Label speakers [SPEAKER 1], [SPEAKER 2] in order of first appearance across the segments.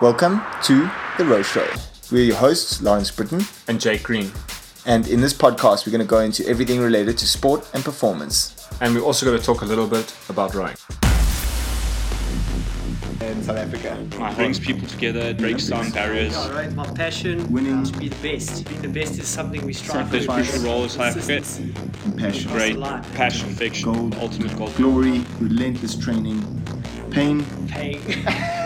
[SPEAKER 1] Welcome to The Row Show. We're your hosts, Lawrence Brittain.
[SPEAKER 2] and Jake Green.
[SPEAKER 1] And in this podcast, we're going to go into everything related to sport and performance.
[SPEAKER 2] And we're also going to talk a little bit about rowing.
[SPEAKER 1] In South Africa.
[SPEAKER 3] It brings people together, it breaks down barriers.
[SPEAKER 4] Yeah, right. My passion
[SPEAKER 1] Winning.
[SPEAKER 4] to be the best. Being the best is something we strive
[SPEAKER 3] Plays a
[SPEAKER 4] for.
[SPEAKER 3] crucial role in South Africa.
[SPEAKER 4] Consistency.
[SPEAKER 1] Compassion.
[SPEAKER 3] Great passion, fiction,
[SPEAKER 1] Gold.
[SPEAKER 3] ultimate goal.
[SPEAKER 1] Glory, relentless training, pain.
[SPEAKER 4] Paying.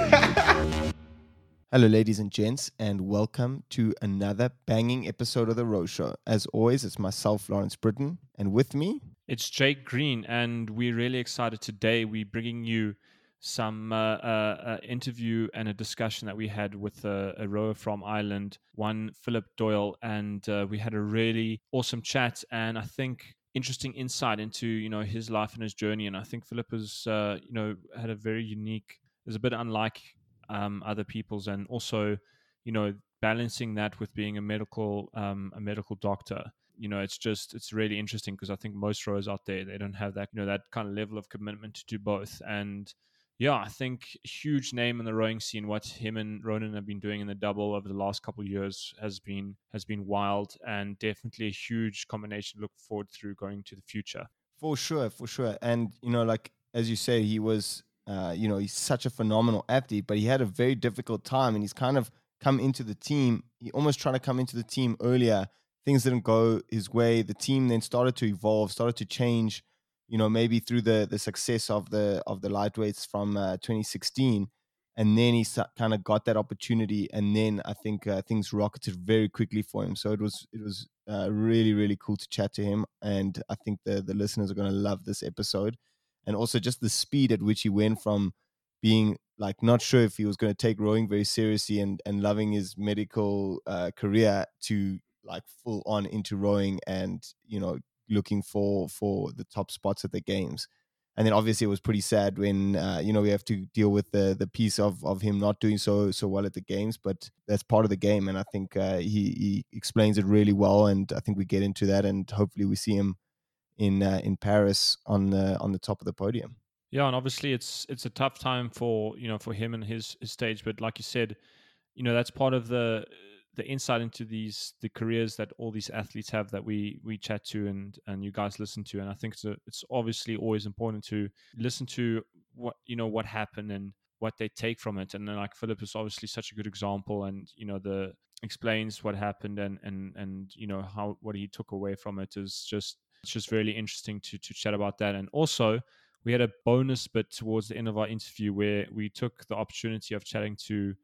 [SPEAKER 1] Hello, ladies and gents, and welcome to another banging episode of The Row Show. As always, it's myself, Lawrence Brittain, and with me,
[SPEAKER 5] It's Jake Green, and we're really excited today. We're bringing you some uh, uh, uh, interview and a discussion that we had with a, rower from Ireland, one Philip Doyle, and uh, we had a really awesome chat. And I think interesting insight into you know his life and his journey. And I think Philip has uh, you know had a very unique, is a bit unlike um, other people's, and also you know balancing that with being a medical um, a medical doctor you know it's just it's really interesting because i think most rowers out there they don't have that you know that kind of level of commitment to do both and yeah i think huge name in the rowing scene what him and ronan have been doing in the double over the last couple years has been has been wild and definitely a huge combination look forward through going to the future
[SPEAKER 1] For sure, for sure. And you know, like as you say, he was uh, you know, he's such a phenomenal athlete, but he had a very difficult time and he's kind of come into the team. He almost tried to come into the team earlier. Things didn't go his way. The team then started to evolve, started to change, you know, maybe through the the success of the of the lightweights from uh, 2016. And then he kind of got that opportunity, and then I think uh, things rocketed very quickly for him. So it was it was uh, really really cool to chat to him, and I think the the listeners are going to love this episode, and also just the speed at which he went from being like not sure if he was going to take rowing very seriously and and loving his medical uh, career to like full on into rowing and you know looking for for the top spots at the games. And then obviously it was pretty sad when uh, you know we have to deal with the the piece of of him not doing so so well at the games but that's part of the game and i think uh, he he explains it really well and i think we get into that and hopefully we see him in uh, in paris on the on the top of the podium.
[SPEAKER 5] Yeah and obviously it's it's a tough time for you know for him and his his stage but like you said you know that's part of the the insight into these the careers that all these athletes have that we we chat to and and you guys listen to and i think it's a, it's obviously always important to listen to what you know what happened and what they take from it and then like philip is obviously such a good example and you know the explains what happened and and and you know how what he took away from it is just it's just really interesting to to chat about that and also we had a bonus bit towards the end of our interview where we took the opportunity of chatting to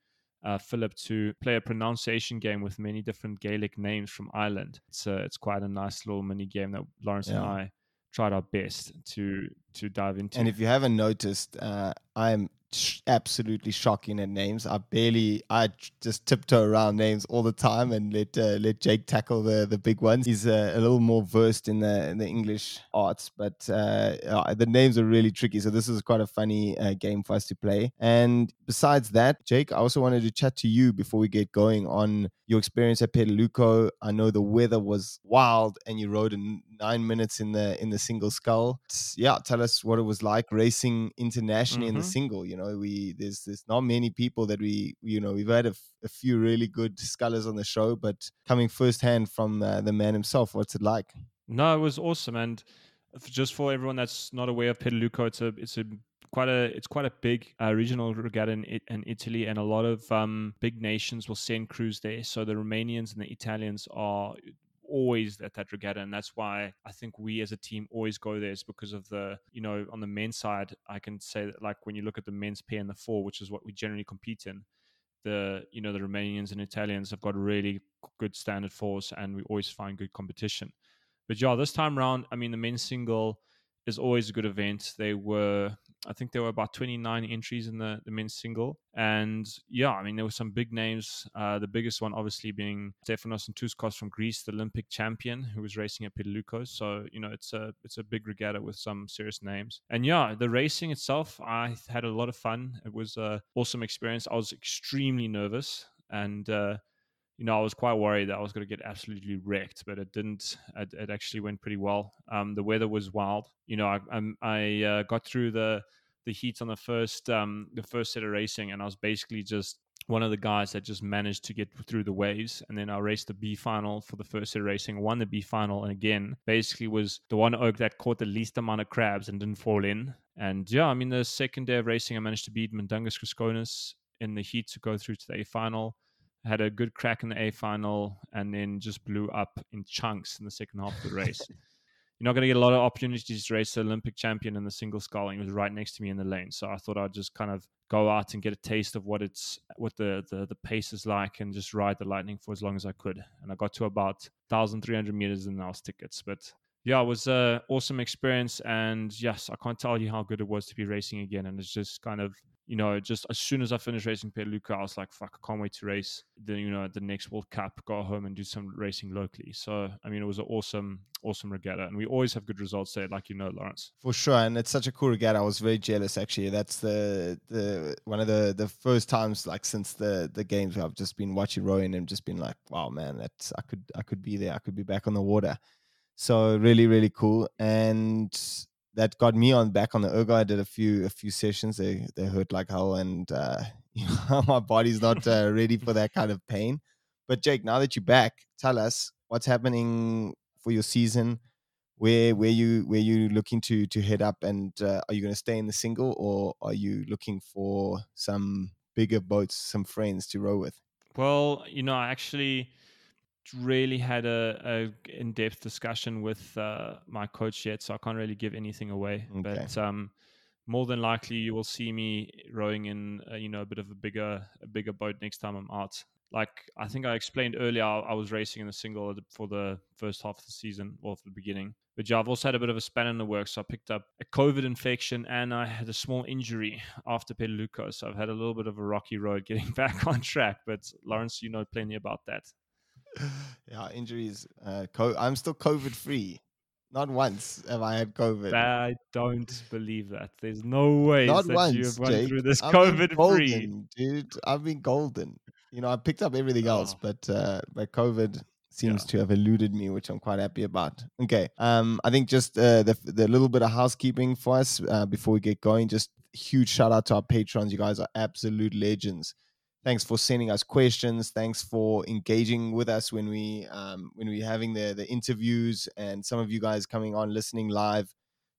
[SPEAKER 5] uh, Philip to play a pronunciation game with many different Gaelic names from Ireland. It's uh, it's quite a nice little mini game that Lawrence and I tried our best to to dive into.
[SPEAKER 1] And if you haven't noticed, uh, I'm sh- absolutely shocking at names. I barely, I just tiptoe around names all the time and let uh, let Jake tackle the the big ones. He's uh, a little more versed in the in the English arts, but uh, uh, the names are really tricky. So this is quite a funny uh, game for us to play. And besides that, Jake, I also wanted to chat to you before we get going on your experience at Piediluco. I know the weather was wild, and you rode in nine minutes in the in the single scull. T- Yeah, tell us what it was like racing internationally in the
[SPEAKER 5] Mhm.
[SPEAKER 1] single. You know, we there's there's not many people that we you know we've had a, few really good scullers on the show, but coming firsthand from uh, the man himself, what's it like?
[SPEAKER 5] No, it was awesome, and just for everyone that's not aware of Piediluco, it's a it's a quite a it's quite a big uh, regional regatta in, in Italy, and a lot of um, big nations will send crews there. So the Romanians and the Italians are always at that regatta, and that's why I think we as a team always go there. Is because of the you know on the men's side, I can say that like when you look at the men's pair and the four, which is what we generally compete in. The you know the Romanians and Italians have got really good standard fours, and we always find good competition. But yeah, this time round, I mean, the men's single is always a good event. They were, I think there were about 29 entries in the, the men's single. And yeah, I mean, there were some big names. Uh, the biggest one, obviously, being Stefanos Ntouskos from Greece, the Olympic champion who was racing at Piediluco. So, you know, it's a, it's a big regatta with some serious names. And yeah, the racing itself, I had a lot of fun. It was an awesome experience. I was extremely nervous and, uh, you know, I was quite worried that I was going to get absolutely wrecked, but it didn't. It, it actually went pretty well. Um, the weather was wild. You know, I I'm, I uh, got through the the heat on the first um, the first set of racing, and I was basically just one of the guys that just managed to get through the waves. And then I raced the B final for the first day racing, won the B final, and again, basically was the one oak that caught the least amount of crabs and didn't fall in. And yeah, I mean, the second day of racing, I managed to beat Mindaugas Griskonis in the heat to go through to the A final. Had a good crack in the A final and then just blew up in chunks in the second half of the race. You're not going to get a lot of opportunities to race the Olympic champion in the single scull. And he was right next to me in the lane. So I thought I'd just kind of go out and get a taste of what it's what the, the the pace is like and just ride the lightning for as long as I could. And I got to about 1,300 meters and I was tickets. But yeah, it was an awesome experience. And yes, I can't tell you how good it was to be racing again. And it's just kind of you know, just as soon as I finished racing Piediluco, I was like, fuck, I can't wait to race the, you know, the next World Cup, go home and do some racing locally. So, I mean, it was an awesome, awesome regatta. And we always have good results there, like you know, Lawrence.
[SPEAKER 1] For sure. And it's such a cool regatta. I was very jealous actually. That's the the one of the the first times like since the the games where I've just been watching rowing and just been like, wow man, that's I could I could be there. I could be back on the water. So really, really cool. And that got me on back on the ergo. I did a few a few sessions. They they hurt like hell, and uh, you know my body's not uh, ready for that kind of pain. But Jake, now that you're back, tell us what's happening for your season. Where where you where you looking to to head up, and uh, are you going to stay in the single, or are you looking for some bigger boats, some friends to row with?
[SPEAKER 5] Well, you know, I actually really had a, a in-depth discussion with uh, my coach yet, so I can't really give anything away. Okay. But um, more than likely, you will see me rowing in uh, you know a bit of a bigger a bigger boat next time I'm out. Like I think I explained earlier, I, I was racing in the single for the first half of the season, or for the beginning. But yeah, I've also had a bit of a span in the works. So I picked up a COVID infection and I had a small injury after Piediluco. So I've had a little bit of a rocky road getting back on track. But Lawrence, you know plenty about that.
[SPEAKER 1] yeah, injuries. Uh, co- I'm still COVID free. Not once have I had COVID.
[SPEAKER 5] I don't believe that. There's no way that once, you have gone
[SPEAKER 1] Jake.
[SPEAKER 5] through this
[SPEAKER 1] I've
[SPEAKER 5] COVID
[SPEAKER 1] golden,
[SPEAKER 5] free.
[SPEAKER 1] Dude, I've been golden. You know, I picked up everything else, oh. but uh, but COVID seems yeah. to have eluded me, which I'm quite happy about. Okay, um, I think just uh, the the little bit of housekeeping for us uh, before we get going. Just huge shout out to our patrons. You guys are absolute legends thanks for sending us questions. Thanks for engaging with us when we um, when we're having the the interviews and some of you guys coming on listening live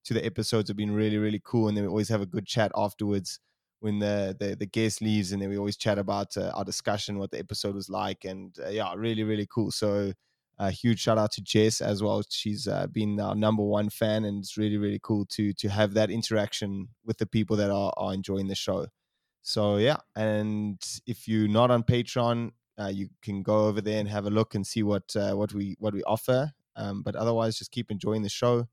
[SPEAKER 1] to the episodes have been really really cool. And then we always have a good chat afterwards when the the, the guest leaves. And then we always chat about uh, our discussion what the episode was like. And uh, yeah really really cool. So a huge shout out to Jess as well. She's uh, been our number one fan, and it's really, really cool to to have that interaction with the people that are, are enjoying the show. So yeah, and if you're not on Patreon, uh, you can go over there and have a look and see what uh, what we what we offer. Um, but otherwise, just keep enjoying the show.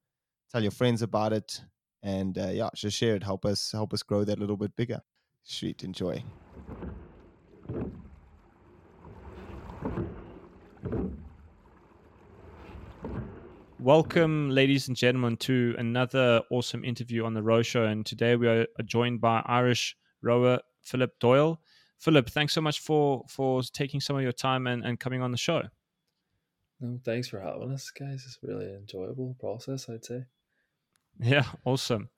[SPEAKER 1] Tell your friends about it, and uh, yeah, just share it. Help us help us grow that little bit bigger. Sweet, enjoy.
[SPEAKER 5] Welcome, ladies and gentlemen, to another awesome interview on the Row Show. And today we are joined by Irish rower Philip Doyle. Philip, thanks so much for for taking some of your time and, and coming on the show.
[SPEAKER 6] No, thanks for having us, guys. It's really enjoyable process, I'd say.
[SPEAKER 5] Yeah, awesome.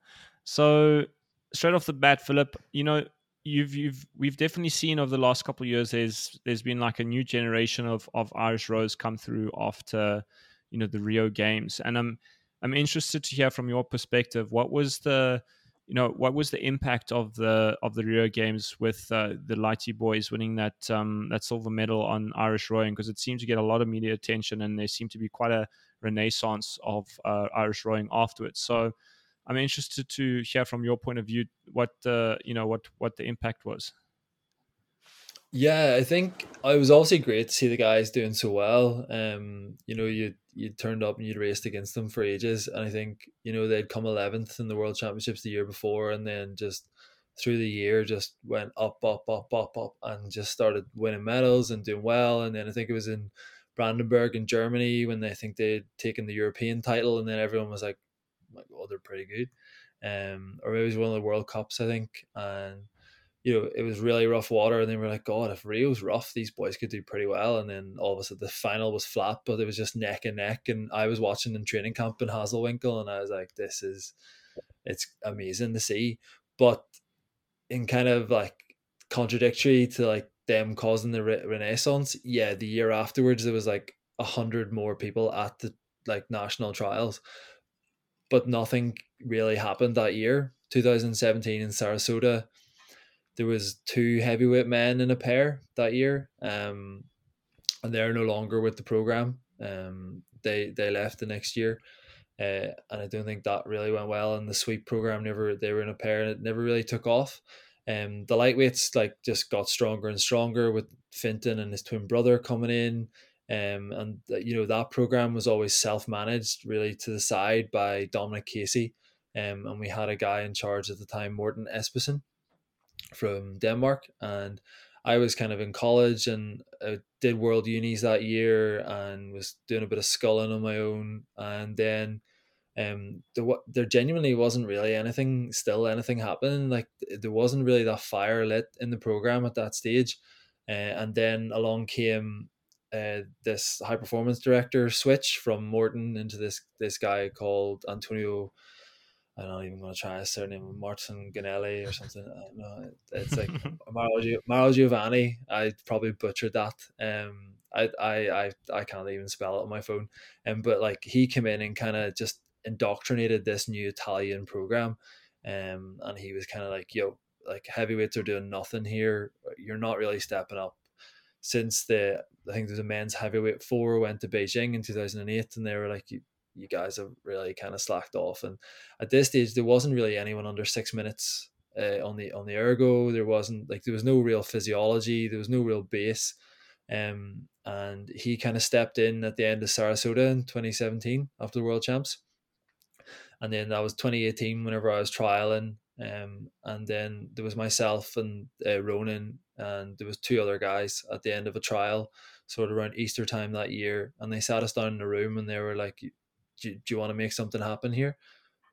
[SPEAKER 5] So straight off the bat, Philip, you know, you've you've we've definitely seen over the last couple of years there's there's been like a new generation of of Irish rowers come through after you know the Rio games. And I'm I'm interested to hear from your perspective, what was the you know, what was the impact of the of the Rio Games with uh, the Lighty boys winning that um, that silver medal on Irish rowing? Because it seemed to get a lot of media attention, and there seemed to be quite a renaissance of uh, Irish rowing afterwards. So, I'm interested to hear from your point of view what uh, you know what what the impact was.
[SPEAKER 6] Yeah, I think it was obviously great to see the guys doing so well. Um, you know, you you turned up and you'd raced against them for ages, and I think you know they'd come eleventh in the World Championships the year before, and then just through the year just went up, up, up, up, up, and just started winning medals and doing well. And then I think it was in Brandenburg in Germany when they think they'd taken the European title, and then everyone was like, oh "My God, they're pretty good." Um, or maybe it was one of the World Cups, I think, and you know, it was really rough water, and they were like, God, if Rio's rough, these boys could do pretty well. And then all of a sudden, the final was flat, but it was just neck and neck. And I was watching in training camp in Hazewinkel, and I was like, this is, it's amazing to see. But in kind of like contradictory to like them causing the re- renaissance. Yeah, the year afterwards there was like a hundred more people at the like national trials, but nothing really happened that year. 2017 in Sarasota, there was two heavyweight men in a pair that year, um, and they're no longer with the program. Um, they they left the next year, uh, and I don't think that really went well. And the sweep program never they were in a pair, and it never really took off. Um, the lightweights like just got stronger and stronger with Fintan and his twin brother coming in. Um, and you know that program was always self-managed, really to the side by Dominic Casey, um, and we had a guy in charge at the time, Morten Espersen, from Denmark, and I was kind of in college and I did world unis that year and was doing a bit of sculling on my own, and then um there, there genuinely wasn't really anything still anything happening like there wasn't really that fire lit in the program at that stage uh, and then along came uh, this high performance director switch from Morten into this this guy called Antonio. I'm not even going to try a surname, Martin Ganelli or something. No, it's like Mario, Mario Giovanni. I probably butchered that. Um, I, I, I, I can't even spell it on my phone. And um, but like he came in and kind of just indoctrinated this new Italian program. Um, and he was kind of like, yo, like heavyweights are doing nothing here. You're not really stepping up since the I think there's a men's heavyweight four went to Beijing in 2008, and they were like, you, guys have really kind of slacked off. And at this stage, there wasn't really anyone under six minutes uh, on the on the ergo. There wasn't like there was no real physiology. There was no real base. Um, and he kind of stepped in at the end of Sarasota in 2017 after the World Champs. And then that was 2018 whenever I was trialing. Um, and then there was myself and uh, Ronan and there was two other guys at the end of a trial sort of around easter time that year and they sat us down in a room and they were like do, do you want to make something happen here?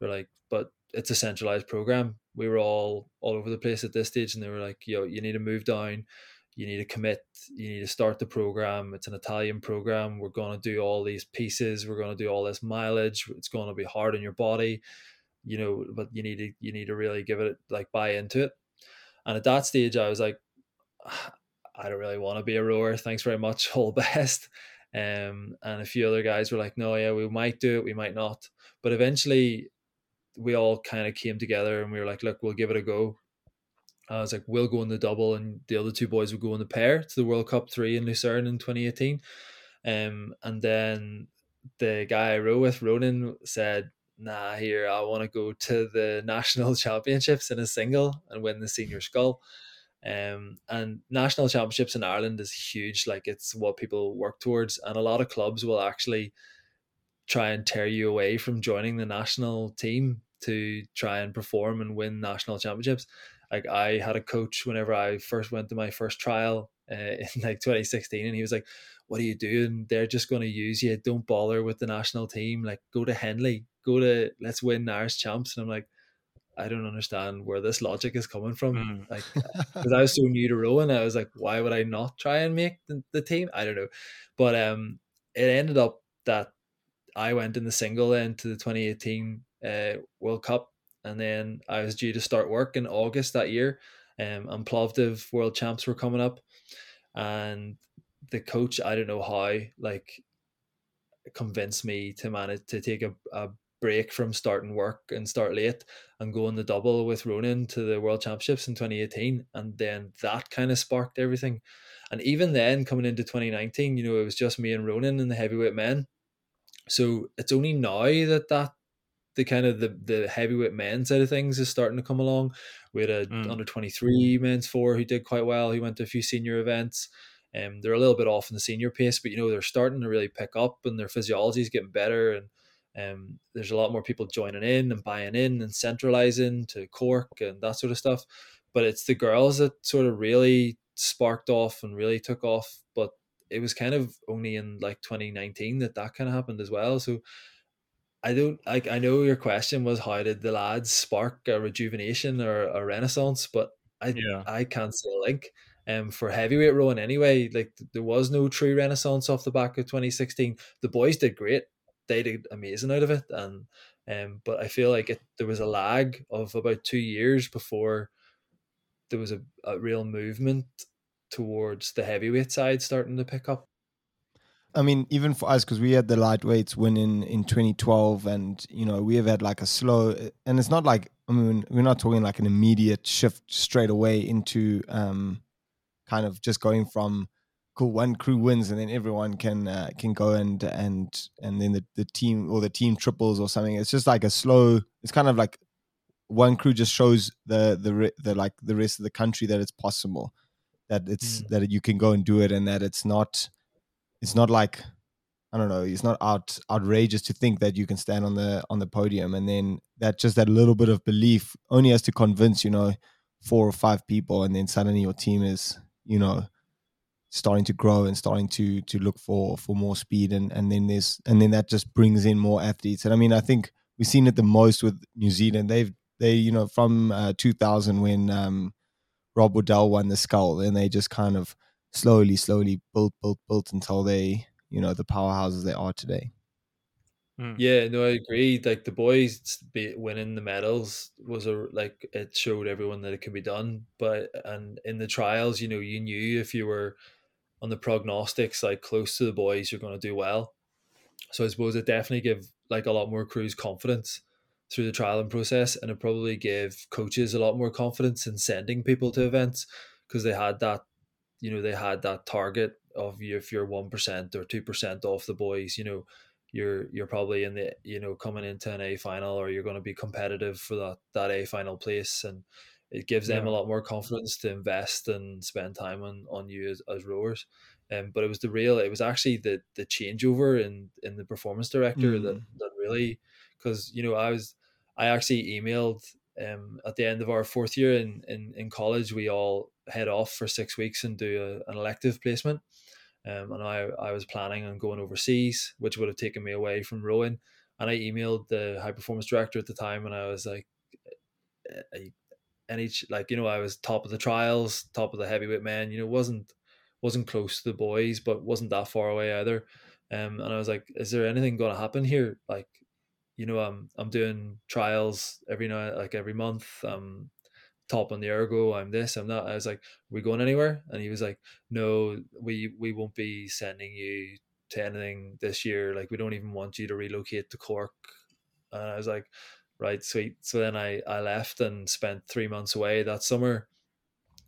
[SPEAKER 6] We're like but it's a centralized program. We were all all over the place at this stage and they were like yo you need to move down. You need to commit. You need to start the program. It's an italian program. We're going to do all these pieces. We're going to do all this mileage. It's going to be hard on your body. You know but you need to you need to really give it like buy into it. And at that stage i was like ah, I don't really want to be a rower. Thanks very much. All best. Um, and a few other guys were like, no, yeah, we might do it, we might not. But eventually, we all kind of came together and we were like, look, we'll give it a go. I was like, we'll go in the double, and the other two boys would go in the pair to the World Cup three in Lucerne in 2018. Um, and then the guy I row with, Ronan, said, nah, here, I want to go to the national championships in a single and win the senior scull. Um, and national championships in Ireland is huge. Like it's what people work towards, and a lot of clubs will actually try and tear you away from joining the national team to try and perform and win national championships. Like I had a coach whenever I first went to my first trial uh, in like 2016, and he was like, "What are you doing? They're just going to use you. Don't bother with the national team. Like go to Henley, go to let's win Irish champs." And I'm like, I don't understand where this logic is coming from. Mm. Like, because I was so new to rowing, I was like, why would I not try and make the, the team? I don't know, but um, it ended up that I went in the single into the 2018 uh, World Cup, and then I was due to start work in August that year, um, and Plovdiv World Champs were coming up, and the coach, I don't know how, like, convinced me to manage to take a, a break from starting work and start late and go on the double with Ronan to the World Championships in 2018. And then that kind of sparked everything. And even then, coming into 2019, you know, it was just me and Ronan and the heavyweight men. So it's only now that that the kind of the, the heavyweight men side of things is starting to come along. We had a mm. under 23 men's four who did quite well. He went to a few senior events. Um, they're a little bit off in the senior pace, but you know, they're starting to really pick up and their physiology is getting better. And um, there's a lot more people joining in and buying in and centralizing to Cork and that sort of stuff. But it's the girls that sort of really sparked off and really took off. But it was kind of only in like 2019 that that kind of happened as well. So I don't like. I know your question was how did the lads spark a rejuvenation or a renaissance, but I yeah. I can't see a link. Um, for heavyweight rowing anyway, like there was no true renaissance off the back of 2016. The boys did great they did amazing out of it. And um, but I feel like it there was a lag of about two years before there was a, a real movement towards the heavyweight side starting to pick up.
[SPEAKER 1] I mean, even for us, because we had the lightweights win in, in 2012, and you know we have had like a slow, and it's not like I mean we're not talking like an immediate shift straight away into um, kind of just going from cool one crew wins and then everyone can uh, can go and and and then the, the team or the team triples or something. It's just like a slow. It's kind of like one crew just shows the the the like the rest of the country that it's possible, that it's mm. that you can go and do it, and that it's not it's not like I don't know, it's not out outrageous to think that you can stand on the on the podium and then that just that little bit of belief only has to convince, you know, four or five people and then suddenly your team is, you know, starting to grow and starting to to look for for more speed and and then there's and then that just brings in more athletes. And I mean, I think we've seen it the most with New Zealand. They've they, you know, from uh, 2000 when um Rob Waddell won the scull and they just kind of slowly, slowly built, built, built until they, you know, the powerhouses they are today.
[SPEAKER 6] Hmm. Yeah, no, I agree. Like the boys winning the medals was a like it showed everyone that it could be done. But and in the trials, you know, you knew if you were on the prognostics like close to the boys, you're going to do well. So I suppose it definitely give like a lot more crews confidence through the trialing process, and it probably gave coaches a lot more confidence in sending people to events because they had that you know they had that target of you if you're one percent or two percent off the boys, you know, you're you're probably in the you know coming into an A final or you're going to be competitive for that that A final place, and it gives them yeah. a lot more confidence to invest and spend time on on you as, as rowers. Um, but it was the real it was actually the the changeover in in the performance director mm. that that really because you know I was I actually emailed um, at the end of our fourth year in, in, in college, we all head off for six weeks and do a, an elective placement. Um, and I, I was planning on going overseas, which would have taken me away from rowing. And I emailed the high performance director at the time, and I was like, any like you know, I was top of the trials, top of the heavyweight men. You know, wasn't wasn't close to the boys, but wasn't that far away either. Um, and I was like, is there anything going to happen here? Like, you know, I'm I'm doing trials every night, like every month. I'm top on the ergo. I'm this. I'm that. I was like, "Are we going anywhere?" And he was like, "No, we we won't be sending you to anything this year. Like, we don't even want you to relocate to Cork." And I was like, "Right, sweet." So then I I left and spent three months away that summer,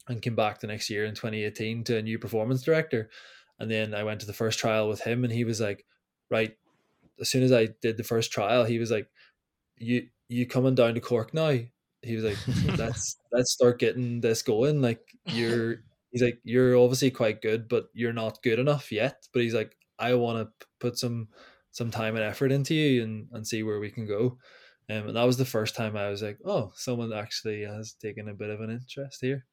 [SPEAKER 6] and came back the next year in 2018 to a new performance director. And then I went to the first trial with him, and he was like, "Right, as soon as I did the first trial, he was like, "You you coming down to Cork now?" He was like, "Let's let's start getting this going." Like you're, he's like, "You're obviously quite good, but you're not good enough yet." But he's like, "I want to put some some time and effort into you and and see where we can go." Um, and that was the first time I was like, "Oh, someone actually has taken a bit of an interest here."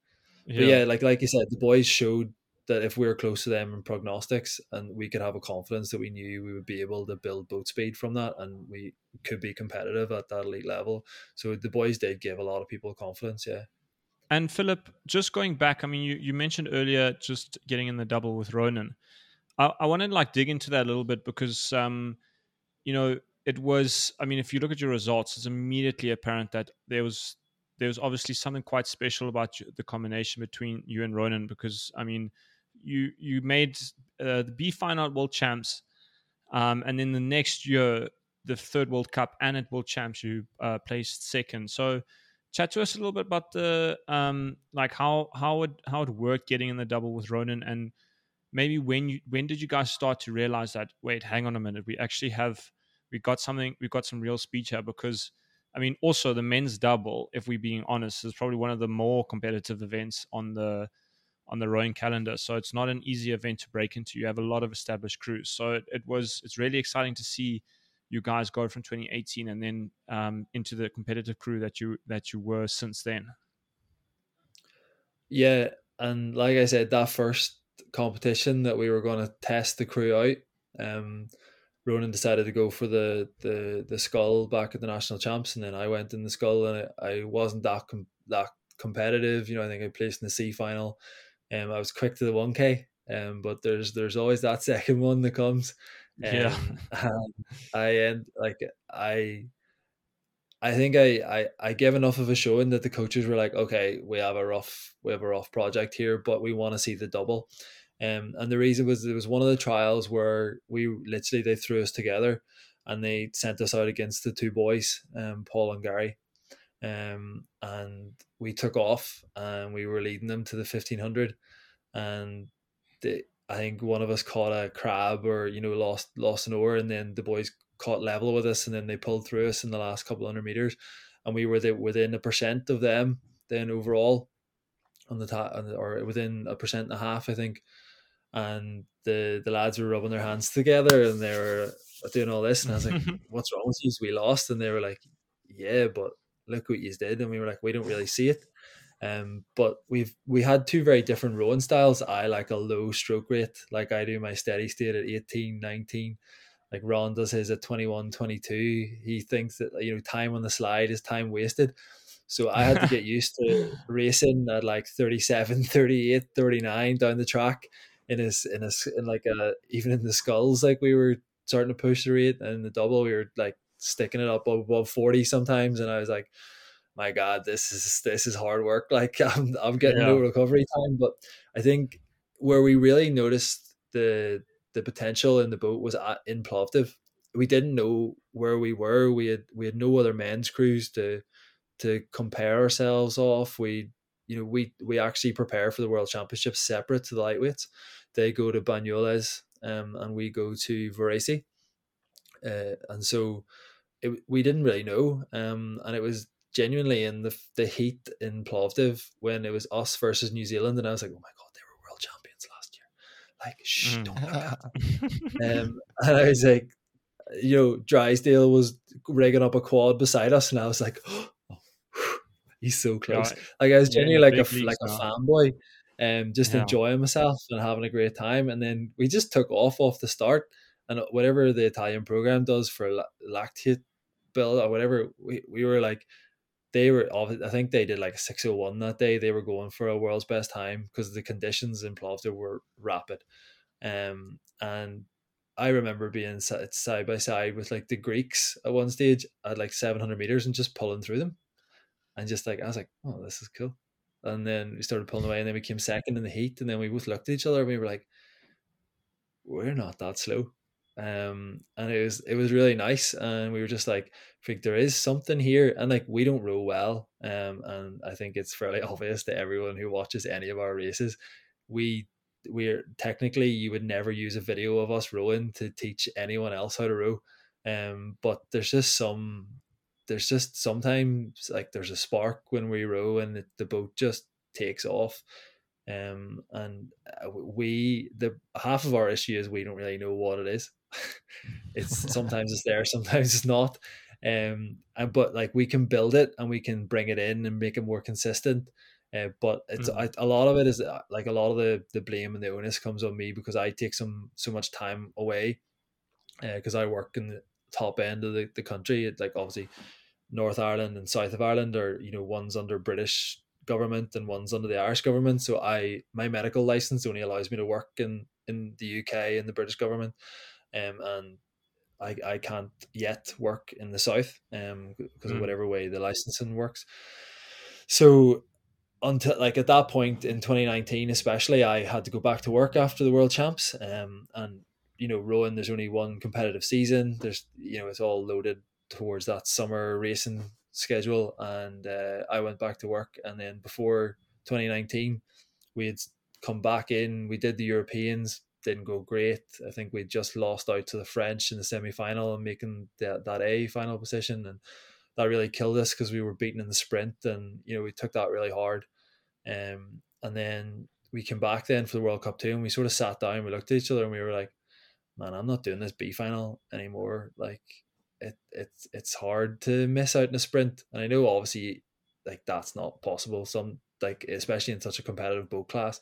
[SPEAKER 6] Yeah. But yeah, like like you said, the boys showed that if we were close to them in prognostics and we could have a confidence that we knew we would be able to build boat speed from that and we could be competitive at that elite level. So the boys did give a lot of people confidence, yeah.
[SPEAKER 5] And Philip, just going back, I mean, you, you mentioned earlier just getting in the double with Ronan. I, I wanted to like dig into that a little bit because, um, you know, it was. I mean, if you look at your results, it's immediately apparent that there was there was obviously something quite special about the combination between you and Ronan because, I mean, you you made uh, the B final world champs, um, and then the next year the third World Cup and at World Champs you uh, placed second. So chat to us a little bit about the um, like how how it how it worked getting in the double with Ronan and maybe when you when did you guys start to realize that wait hang on a minute we actually have we got something we got some real speed here because I mean also the men's double if we're being honest is probably one of the more competitive events on the on the rowing calendar. So it's not an easy event to break into. You have a lot of established crews. So it, it was it's really exciting to see you guys go from 2018 and then um, into the competitive crew that you that you were since then.
[SPEAKER 6] Yeah, and like I said, that first competition that we were going to test the crew out, um, Ronan decided to go for the the the scull back at the national champs, and then I went in the scull, and I, I wasn't that com- that competitive. You know, I think I placed in the C final. Um, I was quick to the one k. Um, but there's there's always that second one that comes. Um,
[SPEAKER 5] yeah.
[SPEAKER 6] I end like I I think I, I I gave enough of a showing that the coaches were like, okay, we have a rough we have a rough project here, but we want to see the double. Um, and the reason was there was one of the trials where we literally they threw us together and they sent us out against the two boys, um, Paul and Gary. Um, and we took off and we were leading them to the 1500 and the, I think one of us caught a crab or you know lost lost an oar and then the boys caught level with us and then they pulled through us in the last couple hundred meters. And we were the, within a percent of them then overall on the ta- or within a percent and a half I think and the the lads were rubbing their hands together and they were doing all this and I was like what's wrong with you? We lost. And they were like yeah but look what you did. And we were like we don't really see it. Um but we've we had two very different rowing styles. I like a low stroke rate like I do my steady state at 18 19 like Ron does his at 21 22 he thinks that you know time on the slide is time wasted. So I had to get used to racing at like 37 38 39 down the track in his in his in like a even in the sculls like we were starting to push the rate and the double we were like sticking it up above 40 sometimes and I was like my god this is this is hard work. Like I'm, I'm getting yeah. no recovery time but I think where we really noticed the the potential in the boat was at, in Plovdiv. We didn't know where we were. We had we had no other men's crews to to compare ourselves off. We you know we we actually prepare for the world championships separate to the lightweights they go to Banyoles um, and we go to Varese. Uh, and so it, we didn't really know. Um, and it was genuinely in the the heat in Plovdiv when it was us versus New Zealand. And I was like, oh my God, they were world champions last year. Like, shh, mm. don't that. um, and I was like, you know, Drysdale was rigging up a quad beside us. And I was like, oh, he's so close. Yeah, like I was genuinely yeah, like a like a fanboy um, just yeah. enjoying myself and having a great time. And then we just took off off the start, and whatever the Italian program does for lactate build or whatever, we, we were like, they were, I think they did like a 601 that day. They were going for a world's best time because the conditions in Plovdiv were rapid. Um, and I remember being side by side with like the Greeks at one stage at like 700 meters and just pulling through them. And just like, I was like, oh, this is cool. And then we started pulling away, and then we came second in the heat, and then we both looked at each other, and we were like, "We're not that slow," um, and it was it was really nice, and we were just like, "Freak, there is something here," and like we don't row well, um, and I think it's fairly obvious to everyone who watches any of our races, we we're technically you would never use a video of us rowing to teach anyone else how to row, um, but there's just some there's just sometimes like there's a spark when we row and the boat just takes off um and uh, we the half of our issue is we don't really know what it is it's sometimes it's there sometimes it's not um and but like we can build it and we can bring it in and make it more consistent uh, but it's mm. I, a lot of it is uh, like a lot of the the blame and the onus comes on me because I take some so much time away because uh, I work in the top end of the, the country it, like obviously North Ireland and South of Ireland are you know one's under British government and one's under the Irish government. So I my medical license only allows me to work in in the UK and the British government, um, and I I can't yet work in the South um because mm. of whatever way the licensing works. So until like at that point in 2019 especially i had to go back to work after the world champs um and you know rowing there's only one competitive season there's you know it's all loaded towards that summer racing schedule and uh, I went back to work and then before 2019 we had come back in we did the Europeans didn't go great. I think we just lost out to the French in the semi-final and making that, that A final position and that really killed us because we were beaten in the sprint and you know we took that really hard. Um, and then we came back then for the World Cup too and we sort of sat down we looked at each other and we were like man I'm not doing this B final anymore. Like it it's it's hard to miss out in a sprint. And I know obviously like that's not possible. Some like especially in such a competitive boat class,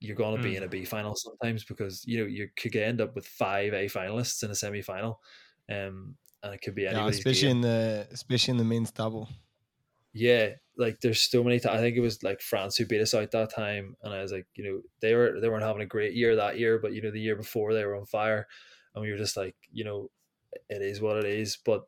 [SPEAKER 6] you're gonna mm. be in a B final sometimes because you know you could end up with five A finalists in a semi final. Um and it could be
[SPEAKER 1] yeah, especially game. in the especially in the men's double.
[SPEAKER 6] Yeah, like there's so many. T- I think it was like France who beat us out that time, and I was like, you know, they were they weren't having a great year that year, but you know, the year before they were on fire, and we were just like, you know, it is what it is. But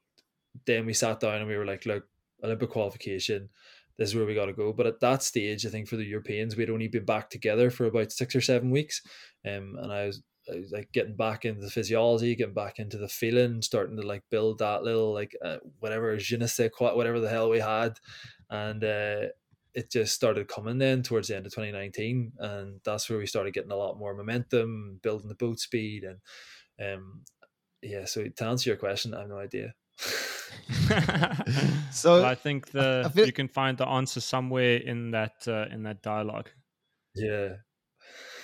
[SPEAKER 6] then we sat down and we were like, look, Olympic qualification, this is where we got to go. But at that stage, I think for the Europeans, we'd only been back together for about six or seven weeks, um, and I was, I was like getting back into the physiology, getting back into the feeling, starting to like build that little like uh, whatever je ne sais quoi, whatever the hell we had, and uh, it just started coming then towards the end of 2019, and that's where we started getting a lot more momentum, building the boat speed, and um, yeah. So to answer your question, I have no idea.
[SPEAKER 1] So
[SPEAKER 5] Well, I think the
[SPEAKER 1] I feel-
[SPEAKER 5] you can find the answer somewhere in that uh, in that dialogue.
[SPEAKER 6] yeah,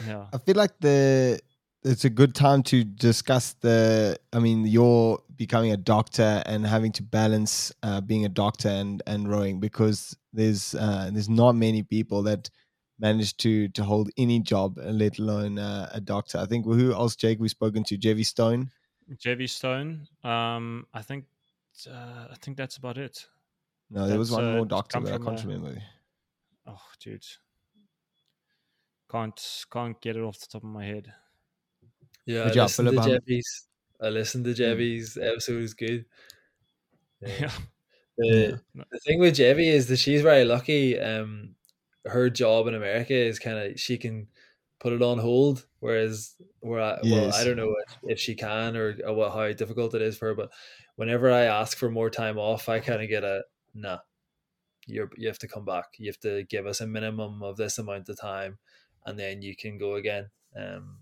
[SPEAKER 5] Yeah.
[SPEAKER 1] I feel like the it's a good time to discuss the. I mean, you're becoming a doctor and having to balance uh, being a doctor and and rowing because there's uh, there's not many people that manage to to hold any job, let alone uh, a doctor. I think who else, Jake? We've spoken to Gevvie Stone.
[SPEAKER 5] Gevvie Stone. Um, I think uh, I think that's about it.
[SPEAKER 1] No, there was one
[SPEAKER 5] uh,
[SPEAKER 1] more doctor,
[SPEAKER 5] come
[SPEAKER 1] but I
[SPEAKER 5] from
[SPEAKER 1] can't
[SPEAKER 5] a-
[SPEAKER 1] remember.
[SPEAKER 5] Oh, dude, can't can't get it off the top of my head.
[SPEAKER 6] yeah.
[SPEAKER 1] Good
[SPEAKER 6] I
[SPEAKER 1] job,
[SPEAKER 6] listened
[SPEAKER 1] Philip.
[SPEAKER 6] to
[SPEAKER 1] I'm-
[SPEAKER 6] Gevvie's. I listened to Gevvie's episode. It was good.
[SPEAKER 5] Yeah.
[SPEAKER 6] The,
[SPEAKER 1] Yeah.
[SPEAKER 6] the thing with Gevvie is that she's very lucky. Um, her job in America is kind of she can put it on hold, whereas where I, well, I don't know if, if she can or, or what how difficult it is for her. But whenever I ask for more time off, I kind of get a nah. You're you have to come back. You have to give us a minimum of this amount of time, and then you can go again. Um,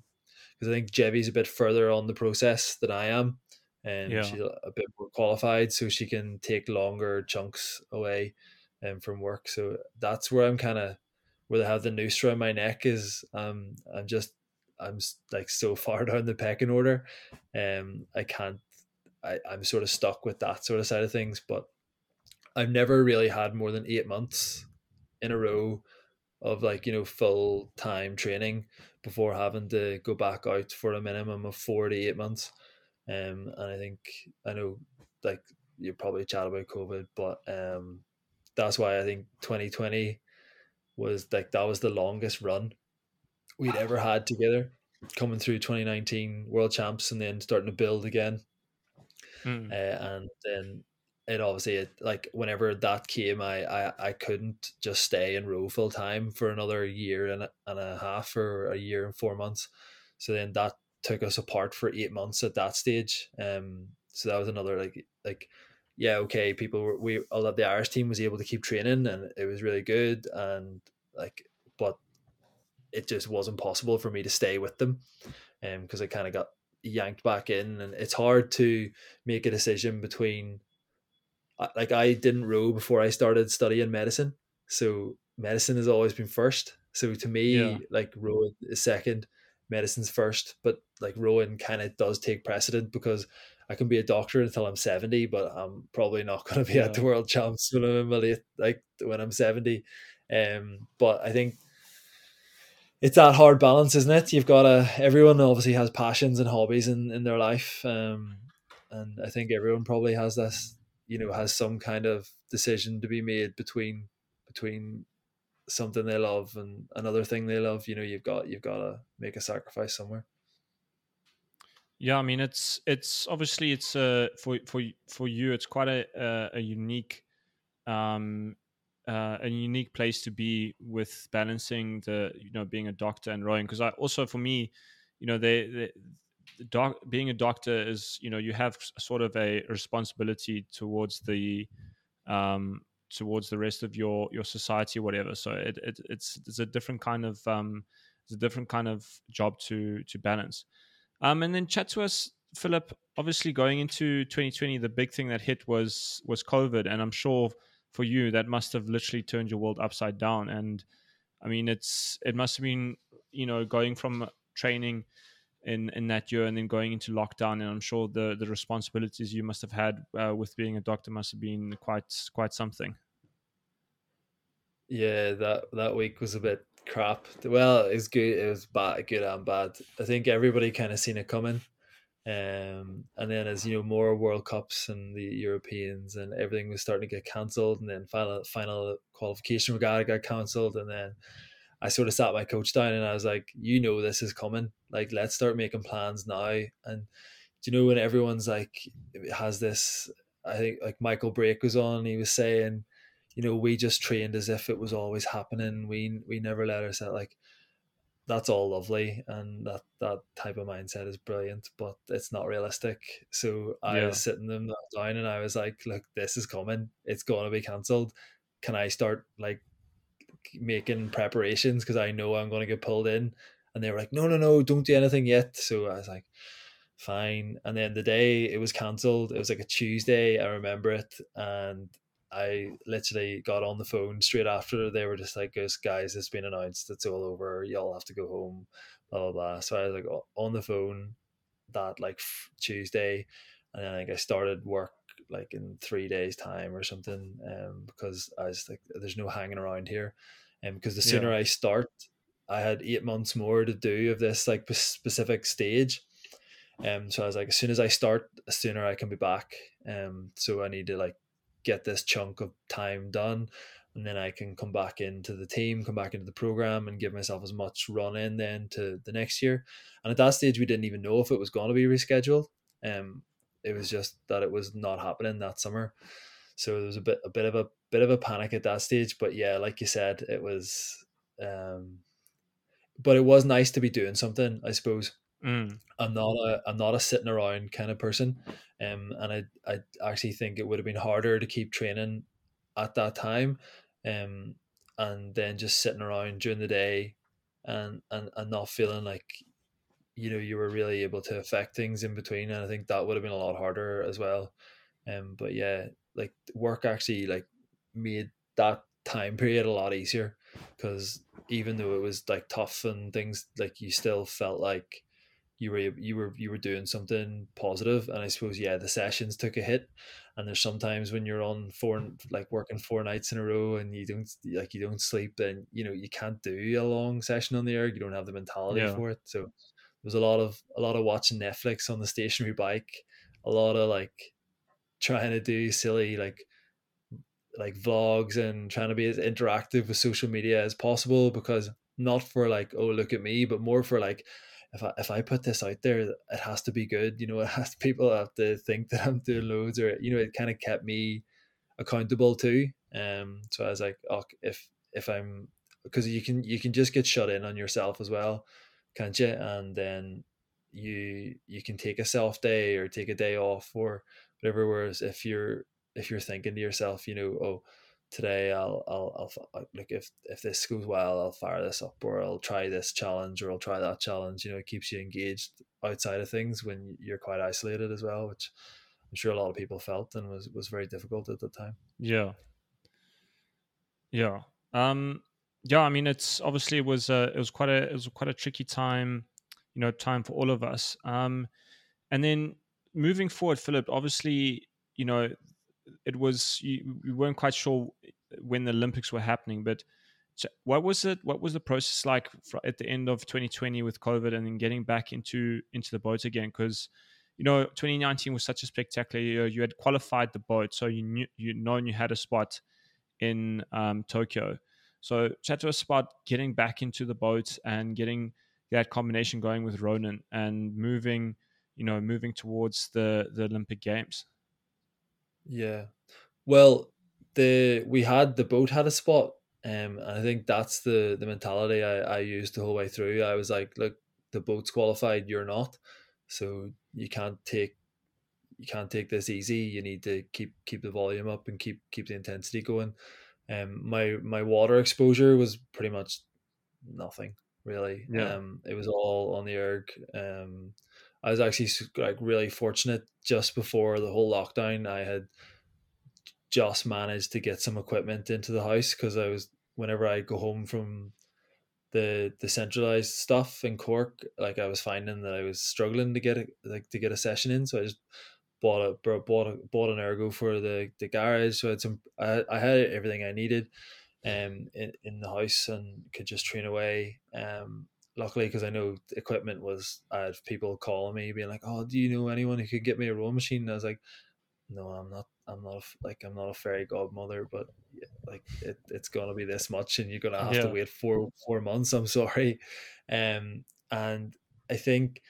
[SPEAKER 6] because I think Gevvie's a bit further on the process than I am, and
[SPEAKER 5] Yeah.
[SPEAKER 6] she's a bit more qualified, so she can take longer chunks away, um, from work. So that's where I'm kind of where I have the noose around my neck is um I'm just I'm like so far down the pecking order, um I can't I I'm sort of stuck with that sort of side of things, but I've never really had more than eight months in a row of like you know full time training before having to go back out for a minimum of four to eight months. Um, and I think I know like you probably chat about COVID, but um, that's why I think 2020 was like that was the longest run we'd ever had together. Coming through 2019 World Champs and then starting to build again
[SPEAKER 5] Mm.
[SPEAKER 6] uh, and then it obviously it, like whenever that came I, I i couldn't just stay in row full time for another year and a, and a half or a year and four months so then that took us apart for eight months at that stage um so that was another like like yeah okay people were we all of the irish team was able to keep training and it was really good and like but it just wasn't possible for me to stay with them um because i kind of got yanked back in and it's hard to make a decision between like I didn't row before I started studying medicine so medicine has always been first. So to me
[SPEAKER 5] Yeah.
[SPEAKER 6] like rowing is second medicine's first but like rowing kind of does take precedent because I can be a doctor until I'm 70 but I'm probably not going to be at the world champs when I'm in my late like when I'm 70 um but I think it's that hard balance, isn't it? You've got to. Everyone obviously has passions and hobbies in in their life, um, and I think everyone probably has this. You know, has some kind of decision to be made between between something they love and another thing they love. You know, you've got you've got to make a sacrifice somewhere.
[SPEAKER 5] Yeah, I mean it's it's obviously it's uh for for for you it's quite a a, a unique um uh, a unique place to be with balancing the you know being a doctor and rowing. Because I also for me you know they, they the doc being a doctor is you know you have sort of a responsibility towards the um towards the rest of your your society whatever. So it, it it's it's a different kind of um it's a different kind of job to to balance. Um, and then chat to us, Philip. Obviously, going into 2020, the big thing that hit was was COVID, and I'm sure for you that must have literally turned your world upside down. And I mean, it's it must have been you know going from training in in that year and then going into lockdown, and I'm sure the the responsibilities you must have had uh, with being a doctor must have been quite quite something.
[SPEAKER 6] Yeah, that that week was a bit crap. Well, it was good. It was bad, good and bad. I think everybody kind of seen it coming. Um, and then as you know, more World Cups and the Europeans and everything was starting to get cancelled, and then final final qualification regatta got cancelled, and then I sort of sat my coach down and I was like, you know, this is coming. Like, let's start making plans now. And do you know when everyone's like has this I think like Michael Brake was on. He was saying, you know, we just trained as if it was always happening. We we never let ourselves like that's all lovely and that that type of mindset is brilliant but it's not realistic. So i
[SPEAKER 5] Yeah.
[SPEAKER 6] was sitting them down and i was like look this is coming. It's going to be cancelled. Can i start like making preparations? Because i know i'm going to get pulled in. And they were like no no no don't do anything yet. So i was like fine. And then the day it was cancelled it was like a tuesday i remember it and I literally got on the phone straight after. They were just like, "Guys, guys, it's been announced. It's all over. Y'all have to go home." Blah blah blah. So I was like on the phone that like Tuesday, and then like I started work like in three days time or something. Um, because I was like, "There's no hanging around here," and because the sooner I start, I had eight months more to do of this like specific stage. Um, so I was like, as soon as I start, the sooner I can be back. Um, so I need to like get this chunk of time done and then I can come back into the team, come back into the program and give myself as much run in then to the next year. And at that stage we didn't even know if it was going to be rescheduled. Um it was just that it was not happening that summer. So there was a bit a bit of a bit of a panic at that stage. But yeah, like you said, it was um but it was nice to be doing something, I suppose.
[SPEAKER 5] Mm.
[SPEAKER 6] I'm not a I'm not a sitting around kind of person, um, and I I actually think it would have been harder to keep training at that time, um, and then just sitting around during the day, and and and not feeling like, you know, you were really able to affect things in between, and I think that would have been a lot harder as well, um, but yeah, like work actually like made that time period a lot easier because even though it was like tough and things like you still felt like you were you were you were doing something positive and i suppose yeah the sessions took a hit. And there's sometimes when you're on four like working four nights in a row and you don't like you don't sleep then you know you can't do a long session on the air. You don't have the mentality
[SPEAKER 5] Yeah.
[SPEAKER 6] for it. So there was a lot of a lot of watching netflix on the stationary bike a lot of like trying to do silly like like vlogs and trying to be as interactive with social media as possible because not for like oh look at me but more for like if I if I put this out there it has to be good you know it has people have to think that I'm doing loads or you know it kind of kept me accountable too. Um so I was like oh if if I'm because you can you can just get shut in on yourself as well can't you? And then you you can take a self day or take a day off or whatever whereas if you're if you're thinking to yourself you know oh today I'll I'll I'll look if if this goes well I'll fire this up or I'll try this challenge or I'll try that challenge you know it keeps you engaged outside of things when you're quite isolated as well which I'm sure a lot of people felt and was was very difficult at the time
[SPEAKER 5] Yeah. Yeah. Um yeah, I mean it's obviously it was uh, it was quite a it was quite a tricky time, you know, time for all of us. Um and then moving forward, Philip, obviously, you know, it was you, we weren't quite sure when the Olympics were happening, but what was it what was the process like at the end of 2020 with COVID and then getting back into into the boat again because you know 2019 was such a spectacular year you had qualified the boat so you knew you known you had a spot in um, Tokyo. So chat to us about getting back into the boat and getting that combination going with Ronan and moving, you know, moving towards the the Olympic Games.
[SPEAKER 6] Yeah. Well, the we had the boat had a spot. Um, and I think that's the the mentality I, I used the whole way through. I was like, look, the boat's qualified, you're not. So you can't take you can't take this easy. You need to keep keep the volume up and keep keep the intensity going. Um my my water exposure was pretty much nothing really.
[SPEAKER 5] Yeah.
[SPEAKER 6] Um it was all on the erg. Um I was actually like really fortunate just before the whole lockdown. I had just managed to get some equipment into the house because I was whenever I go home from the the centralized stuff in Cork, like I was finding that I was struggling to get a, like to get a session in, so I just bought a bought a, bought an ergo for the the garage. So I had some I, I had everything I needed, um, in, in the house and could just train away. Um, luckily because I know equipment was I had people calling me being like, "Oh, do you know anyone who could get me a row machine?" And I was like, "No, I'm not. I'm not a like I'm not a fairy godmother, but like it, it's gonna be this much, and you're gonna have
[SPEAKER 5] Yeah.
[SPEAKER 6] to wait four four months. I'm sorry, um, and I think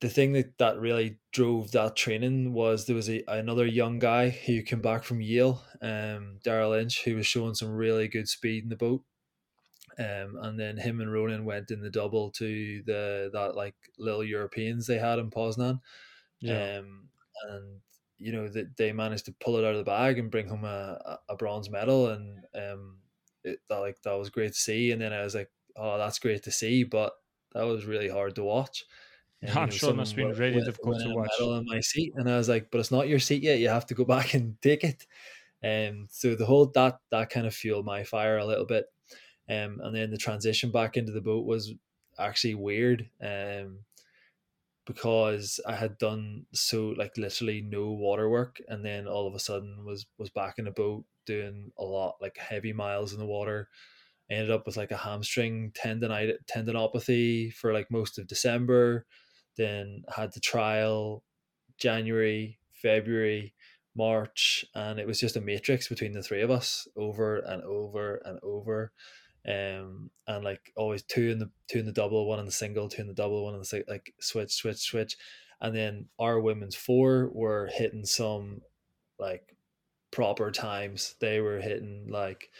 [SPEAKER 6] the thing that, that really drove that training was there was a, another young guy who came back from Yale, um, Daire Lynch, who was showing some really good speed in the boat. Um, and then him and Ronan went in the double to the that like little Europeans they had in Poznan.
[SPEAKER 5] Yeah.
[SPEAKER 6] Um, and you know that they managed to pull it out of the bag and bring home a, a bronze medal, and um, it, that like that was great to see. And then I was like, oh, that's great to see, but that was really hard to watch. And,
[SPEAKER 5] I'm sure it must have been really
[SPEAKER 6] went-
[SPEAKER 5] difficult
[SPEAKER 6] went
[SPEAKER 5] to watch.
[SPEAKER 6] medal in my seat, and I was like, but it's not your seat yet. You have to go back and take it. Um, so the whole that that kind of fueled my fire a little bit. Um, and then the transition back into the boat was actually weird. Um, because I had done so like literally no water work, and then all of a sudden was was back in a boat doing a lot like heavy miles in the water. I ended up with like a hamstring tendonite tendinopathy for like most of December. Then had the trial January, February, March, and it was just a matrix between the three of us over and over and over. Um, and like always two in the two in the double, one in the single, two in the double, one in the like switch, switch, switch, and then our women's four were hitting some like proper times. They were hitting like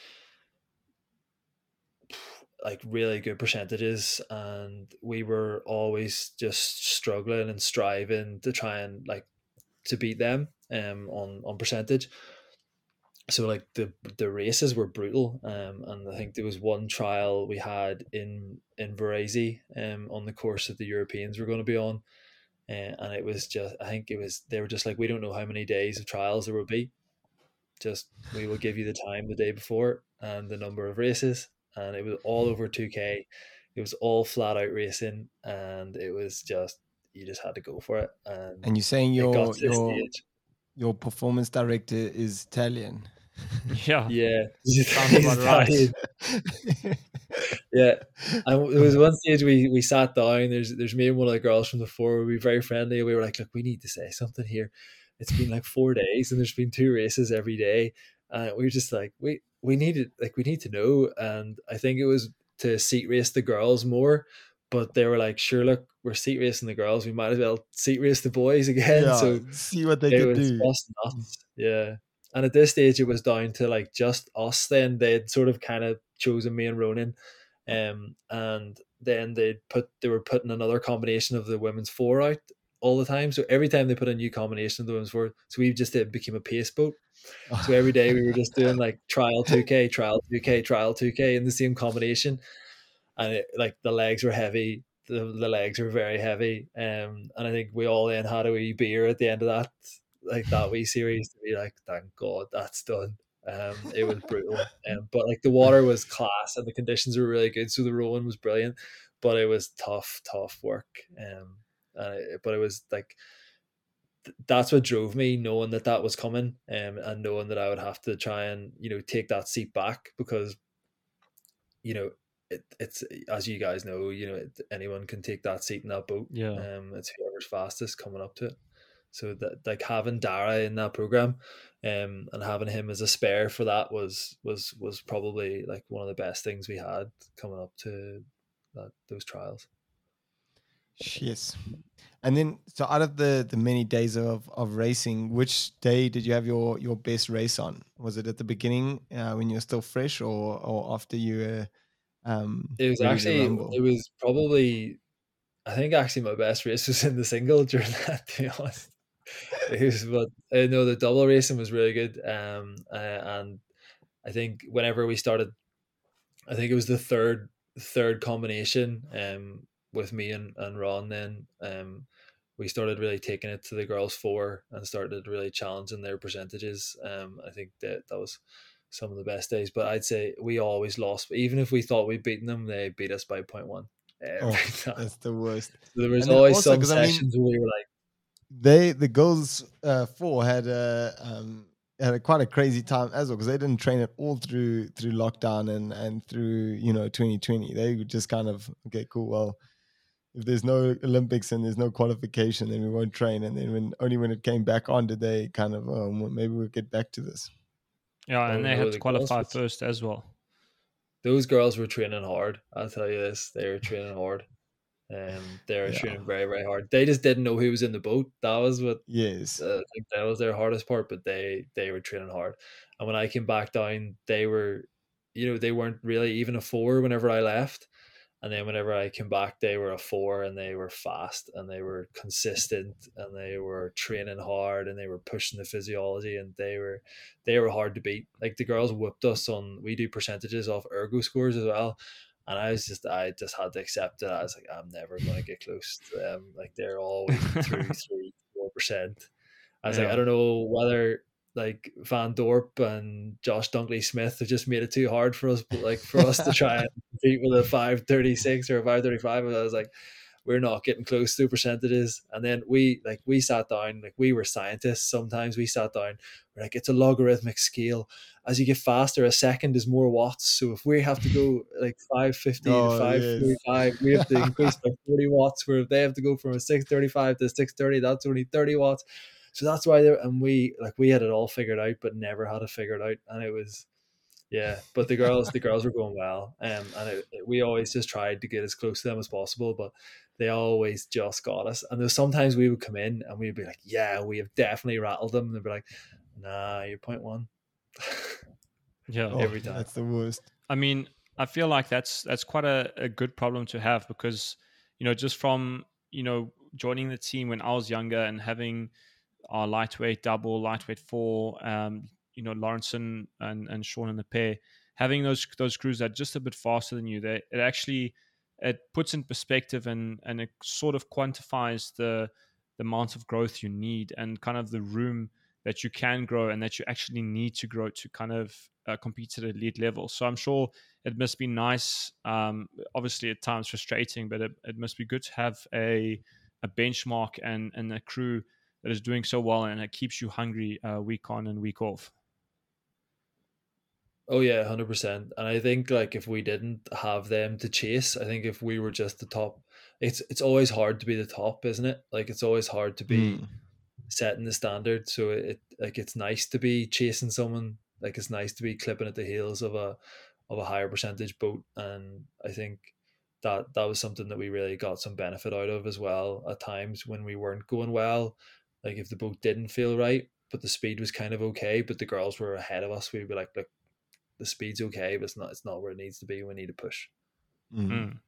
[SPEAKER 6] like really good percentages. And we were always just struggling and striving to try and like to beat them um on on percentage so like the the races were brutal um and i think there was one trial we had in in Varese um on the course that the europeans were going to be on uh, and it was just i think it was they were just like we don't know how many days of trials there will be. Just we will give you the time the day before and the number of races. And it was all over 2k it was all flat out racing and it was just you just had to go for it and,
[SPEAKER 1] And you're saying your
[SPEAKER 6] got to this
[SPEAKER 1] your your performance director is Italian.
[SPEAKER 5] Yeah.
[SPEAKER 6] yeah
[SPEAKER 5] Sounds about right.
[SPEAKER 6] yeah and there was one stage we we sat down there's there's me and one of the girls from the four we were very friendly we were like look we need to say something here it's been like four days and there's been two races every day and we were just like we we needed like we need to know and i think it was to seat race the girls more but they were like sure look we're seat racing the girls we might as well seat race the boys again
[SPEAKER 1] yeah,
[SPEAKER 6] so
[SPEAKER 1] see what they
[SPEAKER 6] it
[SPEAKER 1] could do.
[SPEAKER 6] just nuts. Yeah. And at this stage, it was down to like just us. Then they'd sort of kind of chosen me and Ronan, um, and then they'd put they were putting another combination of the women's four out all the time. So every time they put a new combination of the women's four, so we just it became a pace boat. So every day we were just doing like trial two k, trial two k, trial two k in the same combination, and it, like the legs were heavy. The, the legs were very heavy, um, and I think we all then had a wee beer at the end of that, like that wee series to be like, thank God that's done. Um, it was brutal, um, but like the water was class and the conditions were really good, so the rowing was brilliant, but it was tough, tough work. Um, and it, but it was like th- that's what drove me knowing that that was coming um, and knowing that I would have to try and you know take that seat back because you know it, it's as you guys know you know it, anyone can take that seat in that boat
[SPEAKER 5] Yeah.
[SPEAKER 6] um it's whoever's fastest coming up to it so that like having Daire in that program um and having him as a spare for that was was was probably like one of the best things we had coming up to that those trials
[SPEAKER 1] Yes. And then, so out of the the many days of of racing, which day did you have your your best race on? Was it at the beginning uh, when you were still fresh, or or after you were? Um,
[SPEAKER 6] It was actually it was probably I think actually my best race was in the single during that to be honest. Was but uh, no the double racing was really good. Um uh, and I think whenever we started I think it was the third third combination um with me and, and Ronan um we started really taking it to the girls four and started really challenging their percentages. Um I think that that was some of the best days. But I'd say we always lost. Even if we thought we'd beaten them, they beat us by one.
[SPEAKER 1] Oh, that's the worst.
[SPEAKER 6] So there was
[SPEAKER 1] and
[SPEAKER 6] always
[SPEAKER 1] also,
[SPEAKER 6] some
[SPEAKER 1] 'cause I mean-
[SPEAKER 6] sessions where we were like,
[SPEAKER 1] They the girls uh, four had a um, had a quite a crazy time as well because they didn't train it all through through lockdown and and through you know 2020. They were just kind of okay, cool. Well, if there's no Olympics and there's no qualification, then we won't train. And then when only when it came back on did they kind of oh well, maybe we'll get back to this.
[SPEAKER 5] Yeah, and they
[SPEAKER 6] no,
[SPEAKER 5] had to qualify first as well.
[SPEAKER 6] those girls were training hard. I'll tell you this, they were training hard. Um, they're
[SPEAKER 1] Yeah.
[SPEAKER 6] training very very hard. They just didn't know who was in the boat. That was what
[SPEAKER 1] Yes.
[SPEAKER 6] uh, I think that was their hardest part. But they they were training hard. And when I came back down, they were, you know, they weren't really even a four whenever I left. And then whenever I came back, they were a four and they were fast and they were consistent and they were training hard and they were pushing the physiology and they were they were hard to beat. Like the girls whipped us on we do percentages off ergo scores as well. And I was just I just had to accept it. I was like, I'm never gonna get close to them. Like they're always through three, four percent. I was like, I don't know whether like Van Dorp and Josh Dunkley Smith have just made it too hard for us, but like for us to try and compete with a five thirty six or a five thirty five, I was like, we're not getting close to percentages. And then we like we sat down, like we were scientists. Sometimes we sat down, we're like, it's a logarithmic scale. As you get faster, a second is more watts. So if we have to go like five fifty
[SPEAKER 1] Oh,
[SPEAKER 6] to
[SPEAKER 1] yes.
[SPEAKER 6] we have to increase by forty watts. Where if they have to go from a six thirty five to six thirty, that's only thirty watts. So that's why they and we like we had it all figured out, but never had it figured out, and it was yeah. But the girls, the girls were going well, um, and it, it- we always just tried to get as close to them as possible, but they always just got us. And there's sometimes we would come in and we'd be like, "Yeah, we have definitely rattled them," and they'd be like, "Nah, you're point one."
[SPEAKER 5] Yeah.
[SPEAKER 1] Oh,
[SPEAKER 6] every time.
[SPEAKER 1] That's the worst.
[SPEAKER 5] I mean, I feel like that's that's quite a, a good problem to have because, you know, just from you know joining the team when I was younger and having our lightweight double, lightweight four, um, you know, Lawrenson and and Sean in the pair, having those those crews that are just a bit faster than you, they it actually it puts in perspective and and it sort of quantifies the the amount of growth you need and kind of the room that you can grow and that you actually need to grow to kind of uh, compete at elite level. So I'm sure it must be nice. Um, obviously, at times frustrating, but it, it must be good to have a a benchmark and and a crew that is doing so well and it keeps you hungry uh, week on and week off.
[SPEAKER 6] Oh yeah, hundred percent. And I think like if we didn't have them to chase, I think if we were just the top, it's it's always hard to be the top, isn't it? Like it's always hard to be
[SPEAKER 1] Mm.
[SPEAKER 6] setting the standard. So it like it's nice to be chasing someone. Like it's nice to be clipping at the heels of a of a higher percentage boat. And I think that that was something that we really got some benefit out of as well at times when we weren't going well. Like if the boat didn't feel right, but the speed was kind of okay, but the girls were ahead of us, we'd be like, look, the speed's okay, but it's not it's not where it needs to be. We need to push.
[SPEAKER 1] Mm.
[SPEAKER 5] Mm.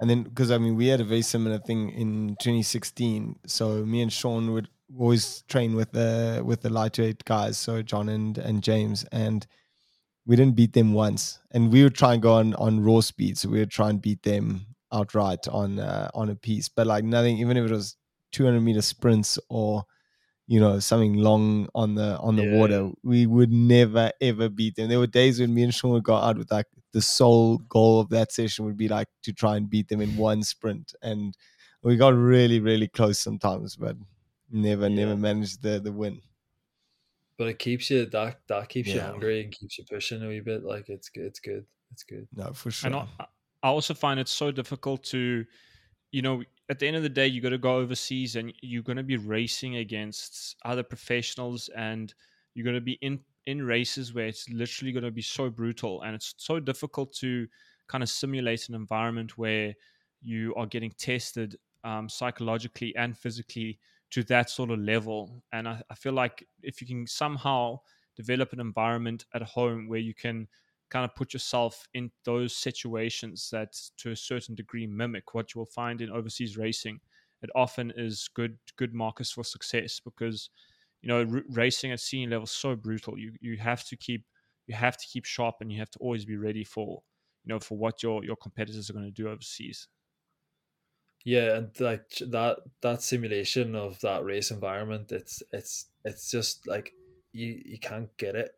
[SPEAKER 1] And then, because I mean, we had a very similar thing in 2016. So me and Sean would always train with the with the lightweight guys, so John and and James, and we didn't beat them once. And we would try and go on on raw speed, so we would try and beat them outright on uh, on a piece. But like nothing, even if it was 200 meter sprints or you know something long on the on the
[SPEAKER 6] Yeah.
[SPEAKER 1] water, we would never ever beat them. There were days when me and Sean would go out with like the sole goal of that session would be like to try and beat them in one sprint, and we got really really close sometimes, but never
[SPEAKER 6] Yeah.
[SPEAKER 1] never managed the the win.
[SPEAKER 6] But it keeps you that that keeps you
[SPEAKER 1] Yeah.
[SPEAKER 6] hungry and keeps you pushing a wee bit. Like it's good. It's good. It's good.
[SPEAKER 1] No, for sure.
[SPEAKER 5] And I, I also find it so difficult to, you know, at the end of the day, you got to go overseas and you're going to be racing against other professionals and you're going to be in in races where it's literally going to be so brutal and it's so difficult to kind of simulate an environment where you are getting tested um, psychologically and physically to that sort of level. And I, I feel like if you can somehow develop an environment at home where you can kind of put yourself in those situations that to a certain degree mimic what you will find in overseas racing. It often is good good markers for success because you know r- racing at senior level is so brutal. You you have to keep you have to keep sharp and you have to always be ready for you know for what your your competitors are going to do overseas.
[SPEAKER 6] Yeah, and like that that simulation of that race environment, it's it's it's just like you you can't get it.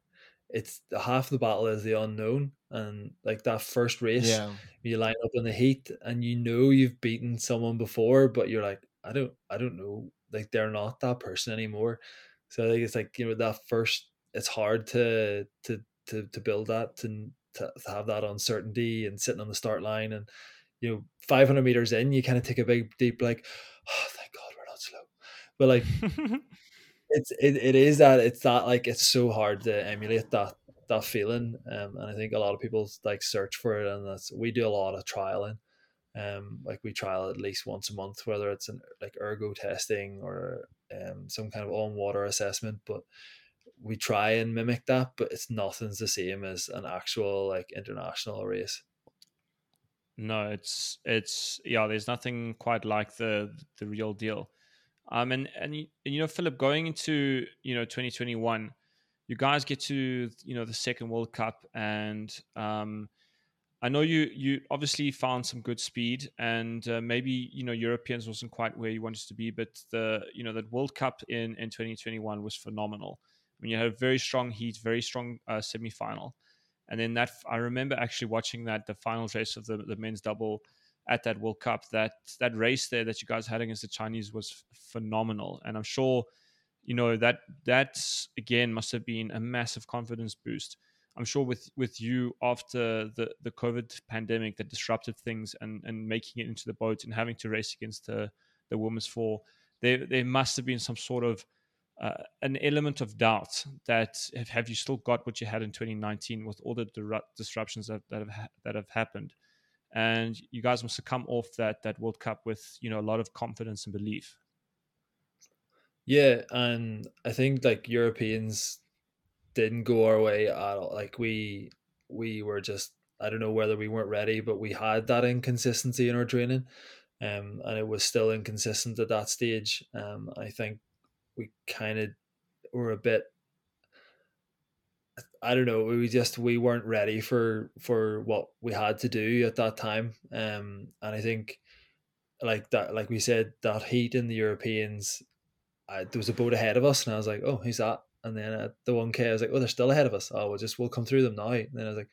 [SPEAKER 6] It's half the battle is the unknown, and like that first race,
[SPEAKER 1] yeah,
[SPEAKER 6] you line up in the heat, and you know you've beaten someone before, but you're like, I don't I don't know, like they're not that person anymore. So I think it's like you know that first, it's hard to to to to build that to to, to have that uncertainty and sitting on the start line and you know 500 meters in you kind of take a big deep like oh thank god we're not slow but like it's it, it is that it's that like it's so hard to emulate that that feeling um, and i think a lot of people like search for it and that's we do a lot of trialing Um, like we trial at least once a month, whether it's an like ergo testing or um, some kind of on water assessment. But we try and mimic that, but it's nothing's the same as an actual like international race.
[SPEAKER 5] No, it's it's yeah. There's nothing quite like the the real deal. Um, and and you, and you know, Philip, going into you know 2021, you guys get to you know the second World Cup, and um, I know you you obviously found some good speed, and uh, maybe you know Europeans wasn't quite where you wanted to be, but the you know that World Cup in in 2021 was phenomenal. I mean, you had a very strong heat, very strong uh, semi final, and then that I remember actually watching that the final race of the the men's double at that World Cup. That that race there that you guys had against the Chinese was phenomenal, and I'm sure you know that that again must have been a massive confidence boost I'm sure with with you after the the COVID pandemic that disrupted things and and making it into the boat and having to race against the the women's four, there there must have been some sort of uh, an element of doubt that have, have you still got what you had in 2019 with all the disruptions that, that have ha- that have happened, and you guys must have come off that that World Cup with you know a lot of confidence and belief.
[SPEAKER 6] Yeah, and I think like Europeans didn't go our way at all. Like we we were just I don't know whether we weren't ready, but we had that inconsistency in our training, um, and it was still inconsistent at that stage. Um, I think we kind of were a bit. I don't know. We just we weren't ready for for what we had to do at that time, um, and I think, like that, like we said, that heat in the Europeans, I, there was a boat ahead of us, and I was like, "Oh, who's that?" And then at the 1K, I was like, oh, they're still ahead of us. Oh, we'll just, we'll come through them now. And then I was like,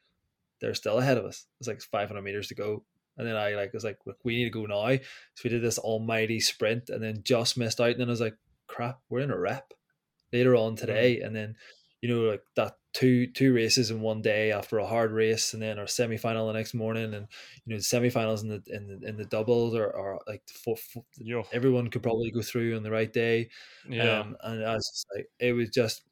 [SPEAKER 6] they're still ahead of us. It's like 500 meters to go. And then I like was like, we need to go now. So we did this almighty sprint and then just missed out. And then I was like, crap, we're in a rep later on today. Mm-hmm. And then, you know, like that two two races in one day after a hard race, and then our semi final the next morning, and you know the semi finals in the in the, in the doubles are, are like four, four, everyone could probably go through on the right day. Yeah, um, and I was just like, it was just.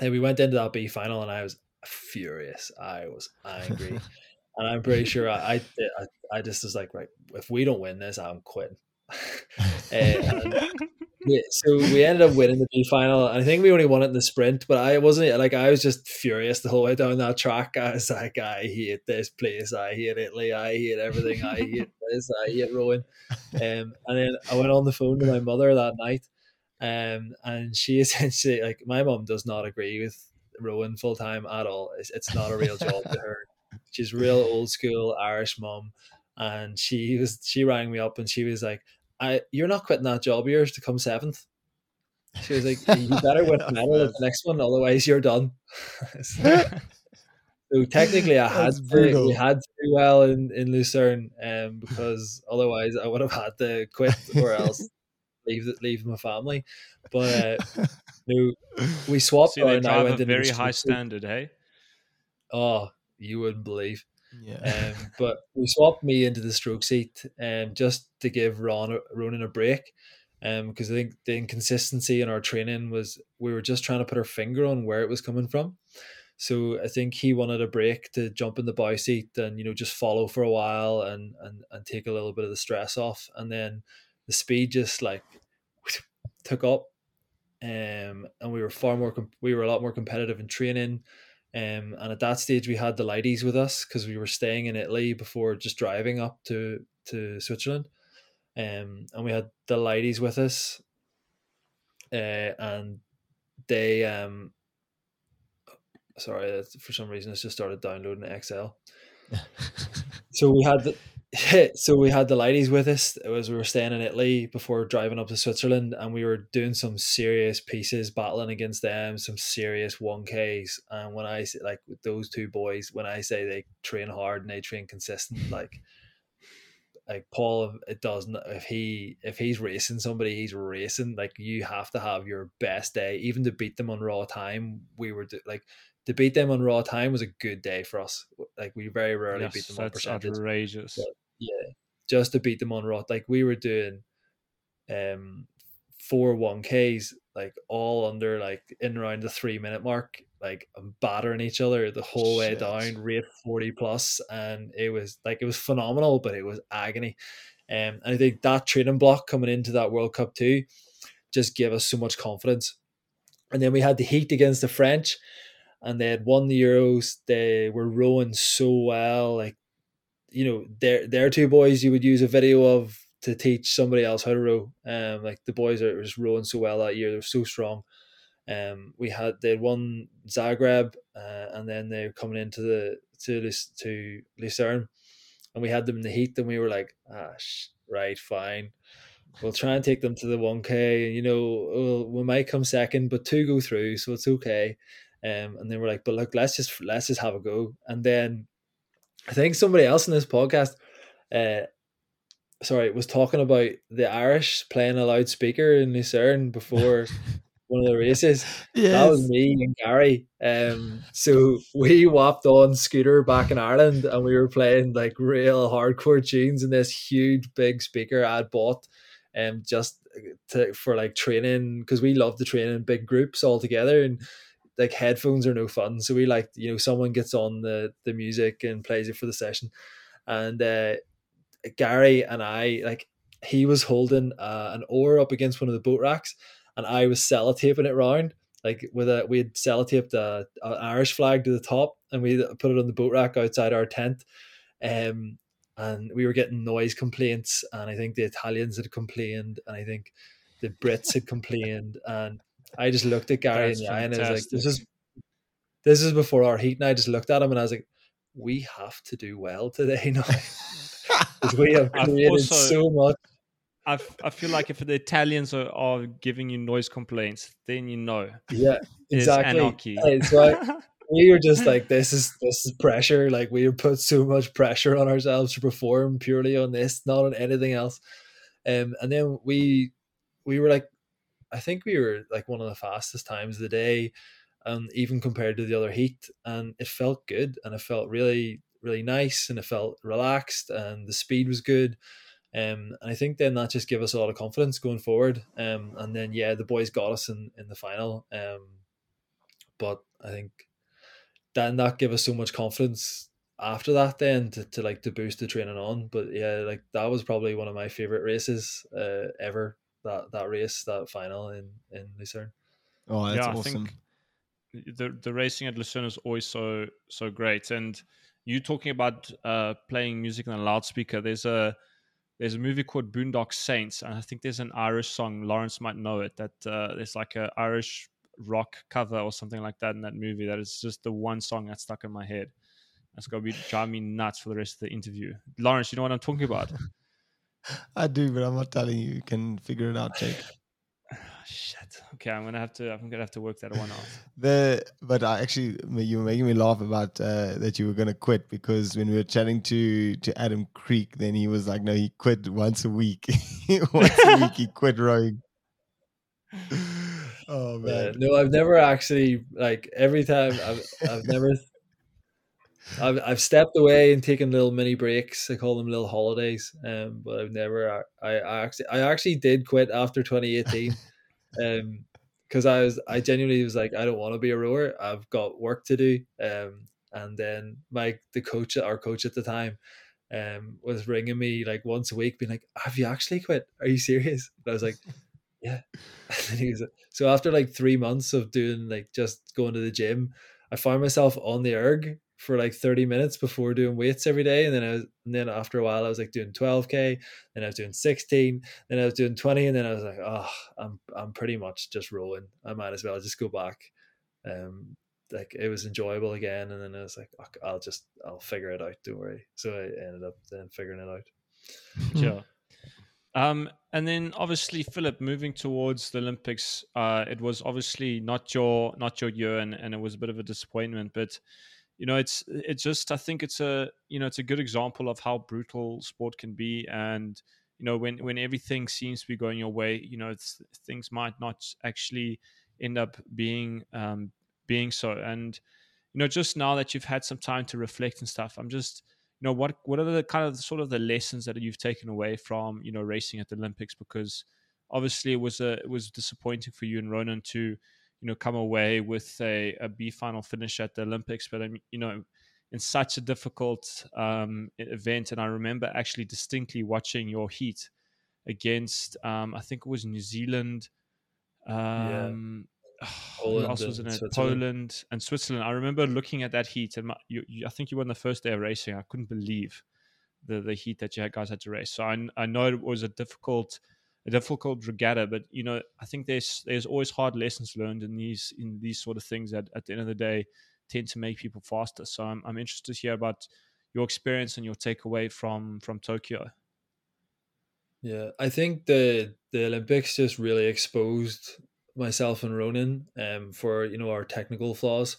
[SPEAKER 6] And we went into that B final, and I was furious. I was angry, and I'm pretty sure I, I I just was like, right, if we don't win this, I'm quitting. and, yeah, so we ended up winning the B final. I think we only won it in the sprint, but I wasn't like I was just furious the whole way down that track. I was like, I hate this place. I hate Italy. I hate everything. I hate this. I hate rowing. Um, and then I went on the phone to my mother that night, um, and she essentially like my mom does not agree with rowing full time at all. It's, it's not a real job to her. She's real old school Irish mom, and she was she rang me up and she was like, I you're not quitting that job of yours to come seventh. She was like, you better win a medal at the next one, otherwise you're done. so, technically, I had to, we had to do well in, in Lucerne, um, because otherwise I would have had to quit or else leave leave my family. But uh, no, we swapped.
[SPEAKER 5] See, they drive a very high standard, hey.
[SPEAKER 6] Oh, you wouldn't believe.
[SPEAKER 1] Yeah.
[SPEAKER 6] Um, but we swapped me into the stroke seat um, just to give Ron Ronan a break. Um, because I think the inconsistency in our training was we were just trying to put our finger on where it was coming from. So I think he wanted a break to jump in the bow seat and you know just follow for a while and and and take a little bit of the stress off. And then the speed just like took up, um, and we were far more we were a lot more competitive in training. Um, and at that stage, we had the ladies with us because we were staying in Italy before just driving up to to Switzerland. Um, and we had the ladies with us, uh, and they um, sorry for some reason it's just started downloading Excel. so we had the so we had the ladies with us It was we were staying in Italy before driving up to Switzerland, and we were doing some serious pieces, battling against them, some serious one Ks. And when I say like those two boys, when I say they train hard and they train consistent, like like Paul, it doesn't. If he if he's racing somebody, he's racing. Like you have to have your best day, even to beat them on raw time. We were like to beat them on raw time was a good day for us. Like we very rarely yes, beat them on percentage.
[SPEAKER 5] Outrageous.
[SPEAKER 6] But yeah, just to beat them on raw. Like we were doing, um, four one ks like all under like in around the three minute mark, like battering each other the whole way down, rate forty plus, and it was like it was phenomenal, but it was agony. Um, and I think that training block coming into that World Cup too just gave us so much confidence. And then we had the heat against the French, and they had won the Euros. They were rowing so well, like you know, they're they're two boys you would use a video of to teach somebody else how to row. Um, like the boys are just rowing so well that year; they're so strong. Um, we had they had won Zagreb, uh, and then they were coming into the to this to Lucerne, and we had them in the heat. Then we were like, ah, sh- right, fine. We'll try and take them to the one k. And you know, we'll, we might come second, but two go through, so it's okay. Um, and then we're like, but look, let's just let's just have a go. And then I think somebody else in this podcast, uh, sorry, was talking about the Irish playing a loudspeaker in Lucerne before one of the races. That was me and Gary. Um, so we whopped on scooter back in Ireland, and we were playing like real hardcore tunes in this huge big speaker I'd bought, um, just to for like training because we love to train in big groups all together and. Like headphones are no fun, so we like you know someone gets on the the music and plays it for the session, and uh, Gary and I like he was holding uh, an oar up against one of the boat racks, and I was sellotaping it round like with a we had sellotaped a, an Irish flag to the top, and we put it on the boat rack outside our tent. Um, and we were getting noise complaints, and I think the Italians had complained, and I think the Brits had complained, and I just looked at Gary
[SPEAKER 5] That's
[SPEAKER 6] in the eye and I was like, "This is this is before our heat," and I just looked at him and I was like, "We have to do well today now." because we have created
[SPEAKER 5] also-
[SPEAKER 6] so much.
[SPEAKER 5] I, I feel like if the Italians are, are giving you noise complaints, then you know
[SPEAKER 6] Yeah, exactly.
[SPEAKER 5] anarchy.
[SPEAKER 6] So I- we were just like, this is this is pressure. Like we put so much pressure on ourselves to perform purely on this, not on anything else. Um, and then we we were like, I think we were like one of the fastest times of the day, um, even compared to the other heat, and it felt good, and it felt really really nice, and it felt relaxed, and the speed was good. Um, and I think then that just gave us a lot of confidence going forward. Um, and then yeah, the boys got us in in the final. Um, but I think then that gave us so much confidence after that then to, to like to boost the training on. But yeah, like that was probably one of my favorite races uh, ever. That that race, that final in in Lucerne.
[SPEAKER 1] Oh, that's
[SPEAKER 5] yeah, I
[SPEAKER 1] awesome.
[SPEAKER 5] think the the racing at Lucerne is always so so great. And you talking about uh, playing music on a loudspeaker. There's a there's a movie called Boondock Saints, and I think there's an Irish song. Lawrence might know it. That uh, there's like a Irish rock cover or something like that in that movie. That is just the one song that's stuck in my head. That's gonna be driving me nuts for the rest of the interview. Lawrence, you know what I'm talking about?
[SPEAKER 1] I do, but I'm not telling you. You can figure it out, Jake.
[SPEAKER 5] Shit. Okay, I'm gonna have to. I'm gonna have to work that one out.
[SPEAKER 1] The but I actually you were making me laugh about uh, that you were gonna quit because when we were chatting to to Adam Kreek, then he was like, no, he quit once a week. once a week, he quit rowing. Oh
[SPEAKER 6] Uh,
[SPEAKER 1] man,
[SPEAKER 6] no, I've never actually like every time I've I've never I've I've stepped away and taken little mini breaks. I call them little holidays. Um, but I've never I, I actually I actually did quit after 2018. um, because I was I genuinely was like I don't want to be a rower. I've got work to do. Um, and then my the coach our coach at the time um was ringing me like once a week being like have you actually quit are you serious and i was like yeah and he was so after like three months of doing like just going to the gym i found myself on the erg for like 30 minutes before doing weights every day and then i was and then after a while i was like doing 12k then i was doing 16 then i was doing 20 and then i was like oh i'm i'm pretty much just rolling i might as well just go back um like it was enjoyable again and then i was like "Fuck, i'll just i'll figure it out don't worry so i ended up then figuring it out
[SPEAKER 5] Sure. Um, and then obviously Philip moving towards the Olympics, uh, it was obviously not your not your year, and, and it was a bit of a disappointment. But you know, it's it's just I think it's a you know it's a good example of how brutal sport can be, and you know when when everything seems to be going your way, you know it's, things might not actually end up being um, being so. And you know, just now that you've had some time to reflect and stuff, I'm just you know what what are the kind of sort of the lessons that you've taken away from you know racing at the Olympics because obviously it was a it was disappointing for you and Ronan to you know, come away with a, a B final finish at the Olympics. But, um, you know, in such a difficult um, event. And I remember actually distinctly watching your heat against, um, I think it was New Zealand. Um, who else was in it? Poland and Switzerland. I remember looking at that heat, and my, you, you, I think you were on the first day of racing. I couldn't believe the the heat that you guys had to race. So I, I know it was a difficult a difficult regatta, but you know I think there's there's always hard lessons learned in these in these sort of things. That at the end of the day tend to make people faster. So I'm I'm interested to hear about your experience and your takeaway from from Tokyo.
[SPEAKER 6] Yeah, I think the the Olympics just really exposed myself and Ronan um for you know our technical flaws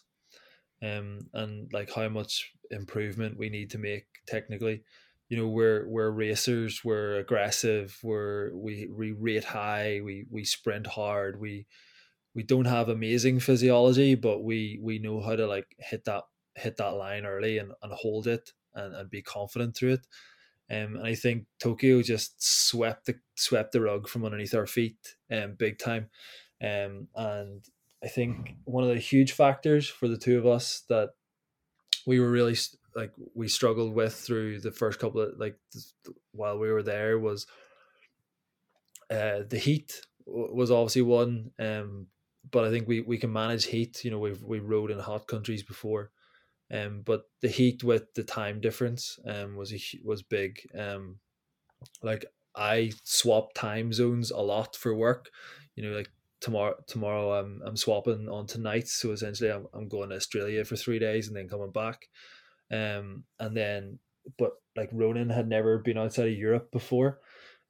[SPEAKER 6] um and like how much improvement we need to make technically you know we're we're racers we're aggressive we're we we rate high we we sprint hard we we don't have amazing physiology but we we know how to like hit that hit that line early and, and hold it and, and be confident through it. Um, and I think Tokyo just swept the swept the rug from underneath our feet um, big time. Um, and I think one of the huge factors for the two of us that we were really like we struggled with through the first couple of like while we were there was uh the heat was obviously one um but I think we we can manage heat you know we've we rode in hot countries before um but the heat with the time difference um was a, was big um like I swap time zones a lot for work you know like tomorrow tomorrow I'm I'm swapping on tonight so essentially I'm, I'm going to Australia for three days and then coming back um, and then, but like Ronan had never been outside of Europe before.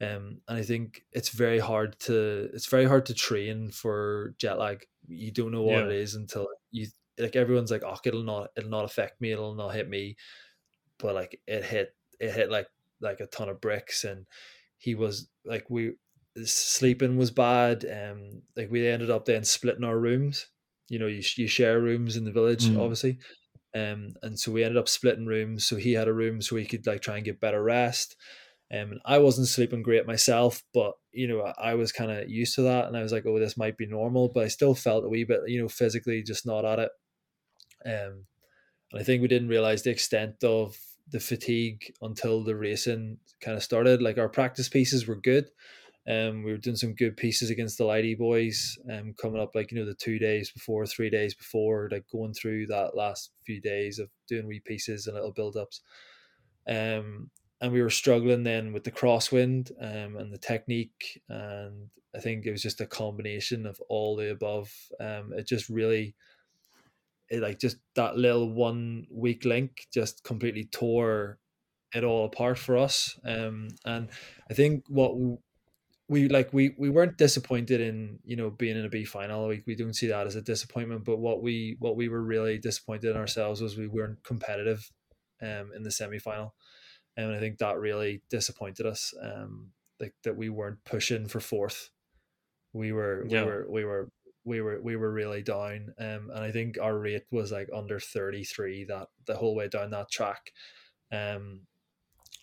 [SPEAKER 6] Um, and I think it's very hard to it's very hard to train for jet lag. You don't know what yeah. it is until you like everyone's like, oh, it'll not it'll not affect me, it'll not hit me. But like it hit it hit like like a ton of bricks and he was like we sleeping was bad. Um like we ended up then splitting our rooms. You know, you, you share rooms in the village, mm. obviously. Um, and so we ended up splitting rooms. So he had a room so he could like try and get better rest. Um, and I wasn't sleeping great myself, but you know, I, I was kind of used to that, and I was like, "Oh, this might be normal," but I still felt a wee bit, you know, physically just not at it. Um, and I think we didn't realize the extent of the fatigue until the racing kind of started. Like our practice pieces were good, um, we were doing some good pieces against the Lighty boys, um, coming up like you know the two days before, three days before, like going through that last few days of doing wee pieces and little build ups. Um, and we were struggling then with the crosswind um, and the technique, and I think it was just a combination of all the above. Um, it just really, it like just that little one weak link just completely tore it all apart for us. Um, and I think what we like we we weren't disappointed in you know being in a B final. We we don't see that as a disappointment. But what we what we were really disappointed in ourselves was we weren't competitive, um, in the semi final, and I think that really disappointed us. Um, like that we weren't pushing for fourth. We were yeah. we were we were we were we were really down. Um, and I think our rate was like under thirty three that the whole way down that track. Um,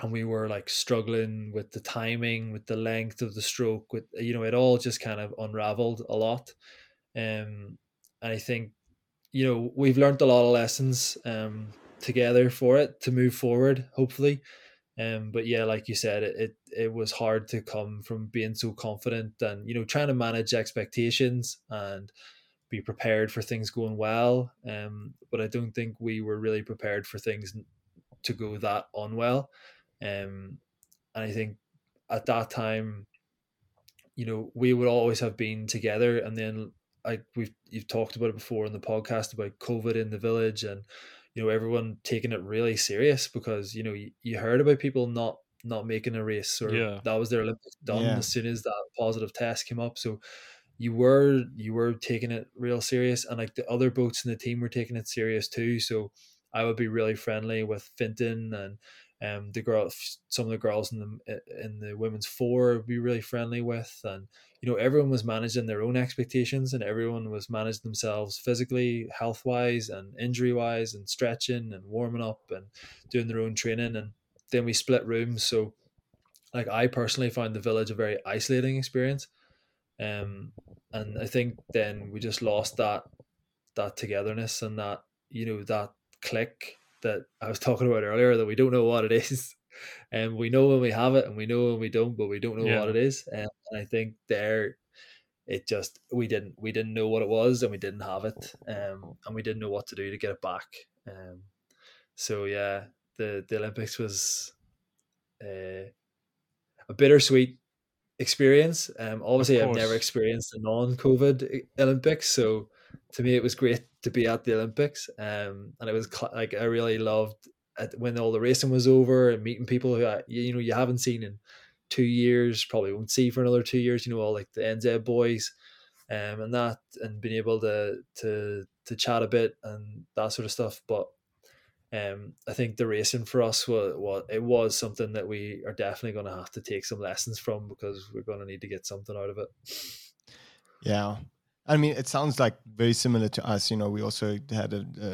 [SPEAKER 6] and we were like struggling with the timing with the length of the stroke with you know it all just kind of unraveled a lot. Um and i think you know we've learned a lot of lessons um together for it to move forward hopefully. Um but yeah like you said it, it it was hard to come from being so confident and you know trying to manage expectations and be prepared for things going well um but i don't think we were really prepared for things to go that unwell um, and I think at that time, you know, we would always have been together. And then like we've you've talked about it before in the podcast about COVID in the village and you know everyone taking it really serious because you know you, you heard about people not not making a race or yeah. that was their Olympics done yeah. as soon as that positive test came up. So you were you were taking it real serious and like the other boats in the team were taking it serious too. So I would be really friendly with Fintan and um, the girl, some of the girls in the in the women's four be really friendly with, and you know everyone was managing their own expectations, and everyone was managing themselves physically, health wise, and injury wise, and stretching and warming up and doing their own training, and then we split rooms. So, like I personally found the village a very isolating experience. Um, and I think then we just lost that that togetherness and that you know that click that I was talking about earlier that we don't know what it is. And we know when we have it and we know when we don't, but we don't know
[SPEAKER 5] Yeah.
[SPEAKER 6] what it is. Um, and I think there it just we didn't we didn't know what it was and we didn't have it. Um and we didn't know what to do to get it back. Um so yeah, the the Olympics was uh, a bittersweet experience. Um, obviously, I've never experienced a non-COVID Olympics, so to me, it was great to be at the Olympics. Um, and it was like I really loved when all the racing was over and meeting people who I, you, you know you haven't seen in two years, probably won't see for another two years. You know, all like the NZ boys, um, and that, and being able to to to chat a bit and that sort of stuff. But um, I think the racing for us was, was it was something that we are definitely going to have to take some lessons from because we're going to need to get something out of it.
[SPEAKER 1] Yeah. I mean, it sounds like very similar to us. You know, we also had a, a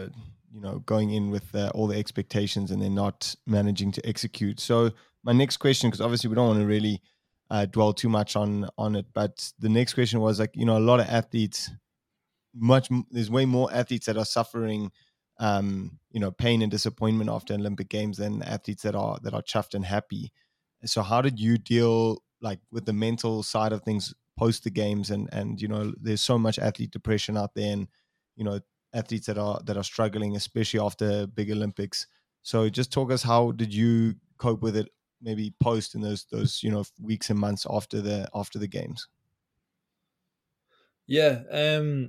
[SPEAKER 1] you know, going in with uh, all the expectations and then not managing to execute. So my next question, because obviously we don't want to really uh, dwell too much on on it, but the next question was like, you know, a lot of athletes, much there's way more athletes that are suffering, um, you know, pain and disappointment after Olympic Games than athletes that are that are chuffed and happy. So how did you deal like with the mental side of things post the games and and you know there's so much athlete depression out there and you know athletes that are that are struggling especially after big olympics so just talk us how did you cope with it maybe post in those those you know weeks and months after the after the games
[SPEAKER 6] Yeah. Um.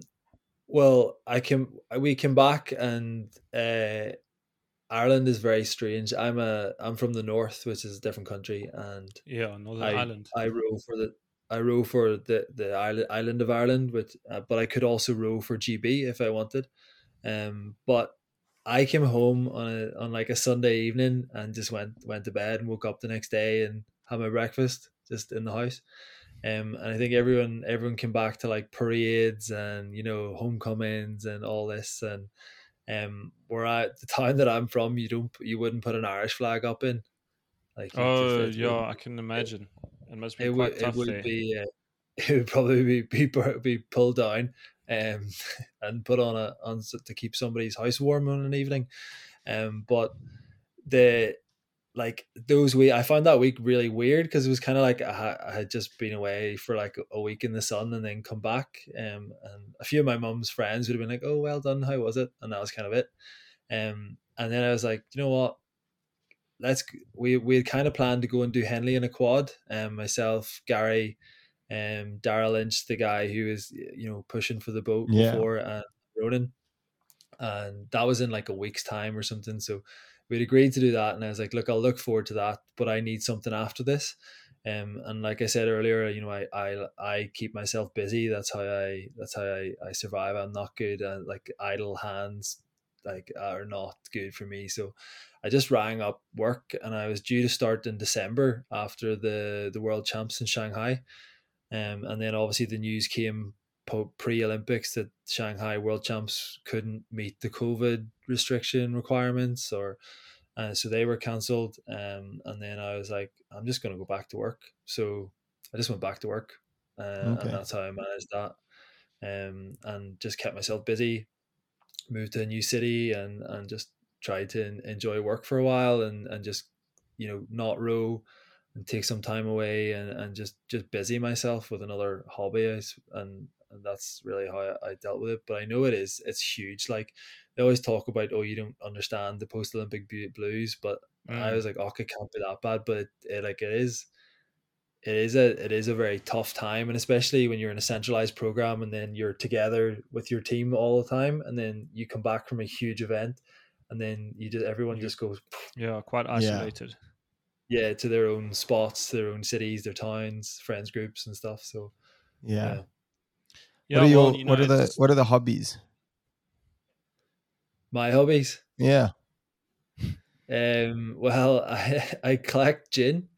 [SPEAKER 6] Well, I came. We came back, and uh, Ireland is very strange. I'm a. I'm from the north, which is a different country, and
[SPEAKER 5] Yeah, Northern
[SPEAKER 6] I
[SPEAKER 5] Ireland.
[SPEAKER 6] I row for the. I row for the the island island of Ireland, which uh, but I could also row for GB if I wanted. Um. But I came home on a on like a Sunday evening and just went went to bed and woke up the next day and had my breakfast just in the house. Um, and I think everyone everyone came back to like parades and you know homecomings and all this and um where I the town that I'm from you don't you wouldn't put an Irish flag up in like
[SPEAKER 5] Oh, yeah, I can imagine. It must be
[SPEAKER 6] it
[SPEAKER 5] quite
[SPEAKER 6] would
[SPEAKER 5] tough
[SPEAKER 6] it would be uh, it would probably be be, be pulled down um and put on a on to keep somebody's house warm on an evening. Um but the like those week I found that week really weird because it was kind of like I, ha- I had just been away for like a week in the sun and then come back um and a few of my mum's friends would have been like oh well done how was it? And that was kind of it. Um and then I was like you know what let's we we had kind of planned to go and do Henley in a quad um myself Gary um Daire Lynch the guy who was you know pushing for the boat
[SPEAKER 1] Yeah.
[SPEAKER 6] before and Ronan. And that was in like a week's time or something so we'd agreed to do that and I was like look I'll look forward to that but I need something after this. Um and like I said earlier you know I I, I keep myself busy that's how I that's how I, I survive. I'm not good at like idle hands like are not good for me so I just rang up work and I was due to start in December after the the world champs in Shanghai um and then obviously the news came pre-Olympics that Shanghai World Champs couldn't meet the COVID restriction requirements, or uh, so they were cancelled. Um, and then I was like, I'm just going to go back to work. So I just went back to work, uh,
[SPEAKER 1] Okay.
[SPEAKER 6] and that's how I managed that. Um, and just kept myself busy. Moved to a new city and and just tried to enjoy work for a while and and just you know not row and take some time away and, and just just busy myself with another hobby and and that's really how I, I dealt with it but I know it is it's huge like they always talk about oh you don't understand the post Olympic blues but I
[SPEAKER 5] Mm.
[SPEAKER 6] was like oh it can't be that bad but it, it like it is it is a it is a very tough time and especially when you're in a centralized program and then you're together with your team all the time and then you come back from a huge event and then you just everyone just goes
[SPEAKER 5] Yeah, quite isolated.
[SPEAKER 6] yeah to their own spots their own cities their towns friends groups and stuff so
[SPEAKER 1] yeah,
[SPEAKER 6] Yeah.
[SPEAKER 5] Yeah,
[SPEAKER 1] what are your
[SPEAKER 5] well, you know,
[SPEAKER 1] what are the
[SPEAKER 5] it's-
[SPEAKER 1] what are the hobbies?
[SPEAKER 6] My hobbies?
[SPEAKER 1] Yeah.
[SPEAKER 6] Um well i i collect gin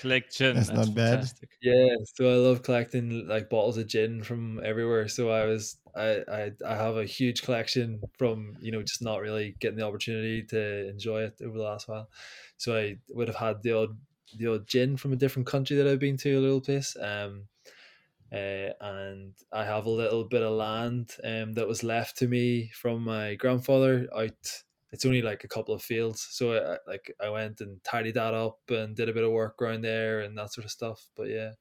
[SPEAKER 5] collection.
[SPEAKER 1] That's not bad.
[SPEAKER 6] yeah so i love collecting like bottles of gin from everywhere so i was I, I i have a huge collection from you know just not really getting the opportunity to enjoy it over the last while so i would have had the odd the odd gin from a different country that i've been to a little place um uh, and I have a little bit of land um, that was left to me from my grandfather out. It's only like a couple of fields, so I, like I went and tidied that up and did a bit of work around there and that sort of stuff. But yeah,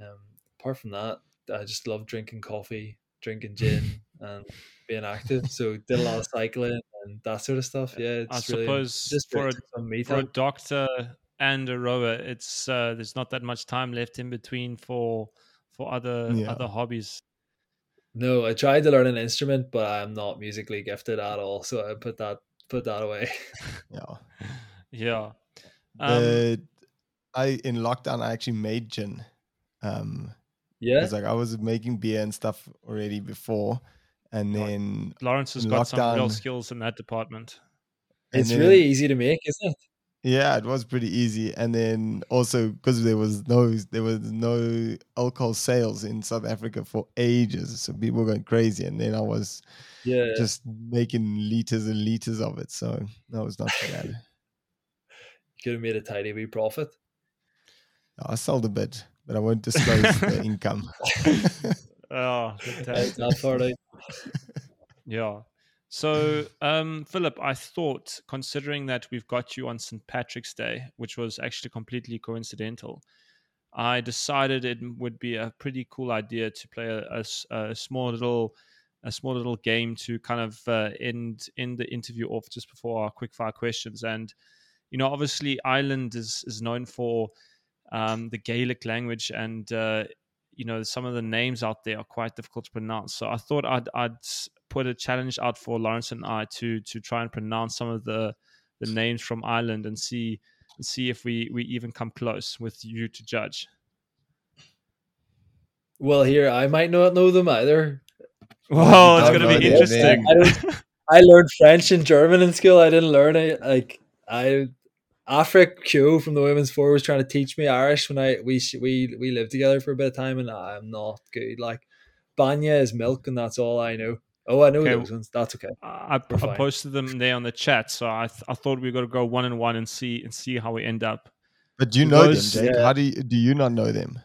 [SPEAKER 6] um, apart from that, I just love drinking coffee, drinking gin, and being active. So did a lot of cycling and that sort of stuff. Yeah,
[SPEAKER 5] I
[SPEAKER 6] really
[SPEAKER 5] suppose
[SPEAKER 6] just
[SPEAKER 5] for a, for a doctor and a rower, it's uh, there's not that much time left in between for for other
[SPEAKER 1] Yeah.
[SPEAKER 5] other hobbies.
[SPEAKER 6] No, I tried to learn an instrument, but I'm not musically gifted at all. So I put that put that away.
[SPEAKER 1] Yeah.
[SPEAKER 5] Yeah. Um,
[SPEAKER 1] The, I in lockdown I actually made gin. Um,
[SPEAKER 6] yeah,
[SPEAKER 1] it's like I was making beer and stuff already before, and then
[SPEAKER 5] Lawrence has
[SPEAKER 1] in
[SPEAKER 5] got some real skills in that department.
[SPEAKER 6] it's
[SPEAKER 1] then-
[SPEAKER 6] really easy to make, isn't it?
[SPEAKER 1] Yeah, it was pretty easy, and then also because there was no there was no alcohol sales in South Africa for ages, so people were going crazy, and then I was
[SPEAKER 6] Yeah,
[SPEAKER 1] just making liters and liters of it, so that was not too bad.
[SPEAKER 6] could have made a tidy wee profit.
[SPEAKER 1] I sold a bit, but I won't disclose the income.
[SPEAKER 5] Oh,
[SPEAKER 6] Out
[SPEAKER 5] fantastic.
[SPEAKER 6] that part out.
[SPEAKER 5] Yeah. So, um, Philip, I thought, considering that we've got you on St. Patrick's Day, which was actually completely coincidental, I decided it would be a pretty cool idea to play a, a a small little, a small little game to kind of uh, end end the interview off just before our quick fire questions. And you know, obviously, Ireland is is known for um, the Gaelic language, and uh, you know some of the names out there are quite difficult to pronounce. So I thought I'd I'd put a challenge out for Lawrence and I to to try and pronounce some of the the names from Ireland and see see if we we even come close with you to judge.
[SPEAKER 6] Well, here I might not know them either.
[SPEAKER 5] Well, it's going to be
[SPEAKER 1] them,
[SPEAKER 5] interesting.
[SPEAKER 6] I. I learned French and German in school. I didn't learn it. Like I, Aifric Keogh from the women's four was trying to teach me Irish when I we we we lived together for a bit of time, and I'm not good. Like banya is milk, and that's all I know. Oh, I know
[SPEAKER 5] Okay.
[SPEAKER 6] those ones. That's okay.
[SPEAKER 5] I, I posted them there on the chat, so I th- I thought we got to go one and one and see and see how we end up.
[SPEAKER 1] But do you know
[SPEAKER 5] Those-
[SPEAKER 1] them, Jake?
[SPEAKER 6] yeah.
[SPEAKER 1] How do you do you not know them?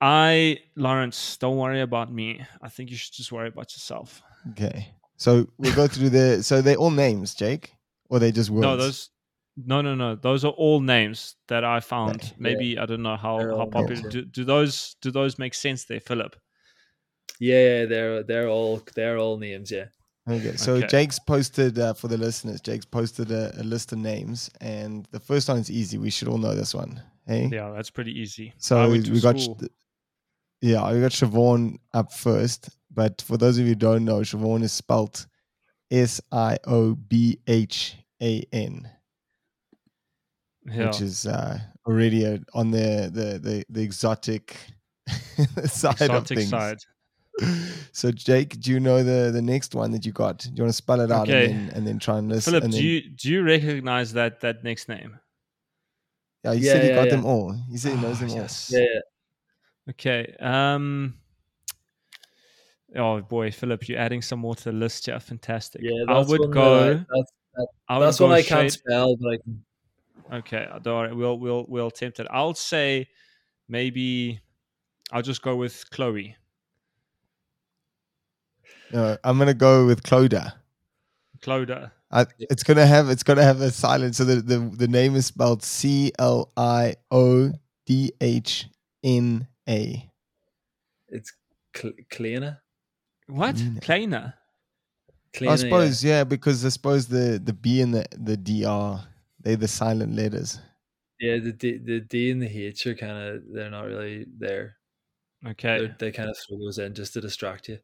[SPEAKER 5] I Lawrence, don't worry about me. I think you should just worry about yourself.
[SPEAKER 1] Okay, so we'll go through the. So they're all names, Jake, or they just words.
[SPEAKER 5] No, those. No, no, no. Those are all names that I found.
[SPEAKER 1] Okay.
[SPEAKER 5] Maybe I don't know how, how popular. Do, do those do those make sense there, Philip?
[SPEAKER 6] Yeah, they're they're all they're all names. Yeah.
[SPEAKER 1] Okay, so
[SPEAKER 5] Okay.
[SPEAKER 1] Jake's posted uh, for the listeners. Jake's posted a, a list of names, and the first one is easy. We should all know this one. Hey,
[SPEAKER 5] Yeah, that's pretty easy.
[SPEAKER 1] so we, we got Sh- yeah, we got Siobhan up first. But for those of you who don't know, Siobhan is spelt S I O B H A N,
[SPEAKER 5] yeah.
[SPEAKER 1] which is uh, already a, on the the the, the exotic side of things.
[SPEAKER 5] side.
[SPEAKER 1] So Jake, do you know the the next one that you got? Do you want to spell it out
[SPEAKER 5] Okay.
[SPEAKER 1] and then and then try and listen?
[SPEAKER 5] Philip,
[SPEAKER 1] and
[SPEAKER 5] do you do you recognize that that next name?
[SPEAKER 1] Yeah, he
[SPEAKER 6] Yeah,
[SPEAKER 1] said he
[SPEAKER 6] yeah,
[SPEAKER 1] got
[SPEAKER 6] yeah.
[SPEAKER 1] them all. He said he knows
[SPEAKER 5] Ah,
[SPEAKER 1] them all.
[SPEAKER 5] yes.
[SPEAKER 6] Yeah. yeah.
[SPEAKER 5] Okay. Um. Oh boy, Philip, you're adding some more to the list here. Fantastic.
[SPEAKER 6] Yeah,
[SPEAKER 5] I
[SPEAKER 6] that's
[SPEAKER 5] would
[SPEAKER 6] one
[SPEAKER 5] go.
[SPEAKER 6] That I, that's
[SPEAKER 5] I would
[SPEAKER 6] that's
[SPEAKER 5] go
[SPEAKER 6] one I can't
[SPEAKER 5] straight-
[SPEAKER 6] spell, but I can.
[SPEAKER 5] Okay, don't worry. We'll we'll we'll attempt it. I'll say maybe I'll just go with Chloe.
[SPEAKER 1] No, I'm gonna go with Cloda.
[SPEAKER 5] Cloda.
[SPEAKER 1] I, it's gonna have it's gonna have a silent. So the, the, the name is spelled C L I O D H N A.
[SPEAKER 6] It's Cl- Kleina.
[SPEAKER 5] What?
[SPEAKER 1] Nina.
[SPEAKER 5] Kleiner.
[SPEAKER 6] Kleina,
[SPEAKER 1] I suppose yeah. because I suppose the the B and the the D are they're the silent letters.
[SPEAKER 6] Yeah, the D, the D and the H are kind of they're not really there.
[SPEAKER 5] Okay.
[SPEAKER 6] They're, they kind of throw those in just to distract you.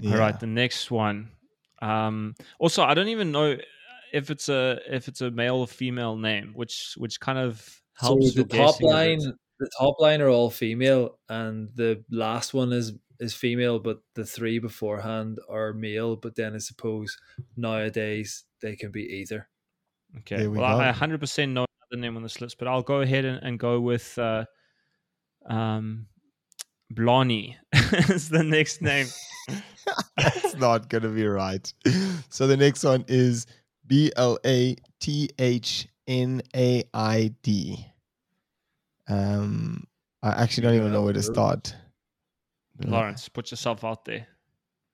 [SPEAKER 1] Yeah.
[SPEAKER 5] All right, the next one. Um, also, I don't even know if it's a if it's a male or female name, which which kind of helps.
[SPEAKER 6] so the top
[SPEAKER 5] guessing a bit.
[SPEAKER 6] line, the top line are all female, and the last one is is female, but the three beforehand are male. But then I suppose nowadays they can be either.
[SPEAKER 5] Okay.
[SPEAKER 1] We
[SPEAKER 5] well, I 100% know another name on this list, but I'll go ahead and, and go with uh, um, Blonnie is the next name.
[SPEAKER 1] That's not gonna be right. So the next one is B L A T H N A I D. Um, I actually don't even know where to start.
[SPEAKER 5] Lawrence, put yourself out there.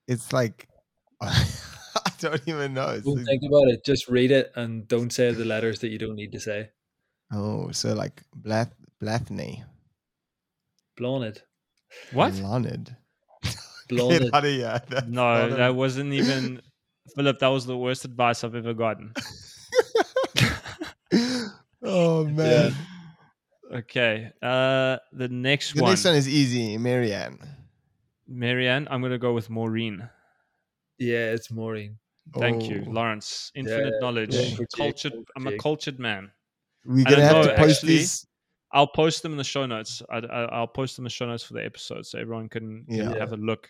[SPEAKER 1] It's like I don't even know. It's
[SPEAKER 6] Don't
[SPEAKER 1] like-
[SPEAKER 6] think about it. Just read it and don't say the letters that you don't need to say.
[SPEAKER 1] oh, so like Blath Blathney.
[SPEAKER 6] Blonde.
[SPEAKER 5] What?
[SPEAKER 1] Leonard.
[SPEAKER 6] Blonde.
[SPEAKER 1] Get out of here.
[SPEAKER 5] No,
[SPEAKER 1] not
[SPEAKER 5] that wasn't even Philip. That was the worst advice I've ever gotten.
[SPEAKER 1] oh man.
[SPEAKER 5] Okay. Uh, the next
[SPEAKER 1] The
[SPEAKER 5] one,
[SPEAKER 1] next one is easy, Marianne.
[SPEAKER 5] Marianne. I'm gonna go with Maureen.
[SPEAKER 6] Yeah, it's Maureen.
[SPEAKER 5] Thank you,
[SPEAKER 1] Oh.
[SPEAKER 5] Lawrence. Infinite
[SPEAKER 6] yeah,
[SPEAKER 5] knowledge,
[SPEAKER 6] yeah,
[SPEAKER 5] cultured.
[SPEAKER 6] for
[SPEAKER 5] I'm a cultured man.
[SPEAKER 1] We're gonna
[SPEAKER 5] don't
[SPEAKER 1] have to
[SPEAKER 5] know,
[SPEAKER 1] post
[SPEAKER 5] actually.
[SPEAKER 1] these.
[SPEAKER 5] I'll post them in the show notes. I, I, I'll post them in the show notes for the episode so everyone can, can
[SPEAKER 1] Yeah.
[SPEAKER 5] have a look.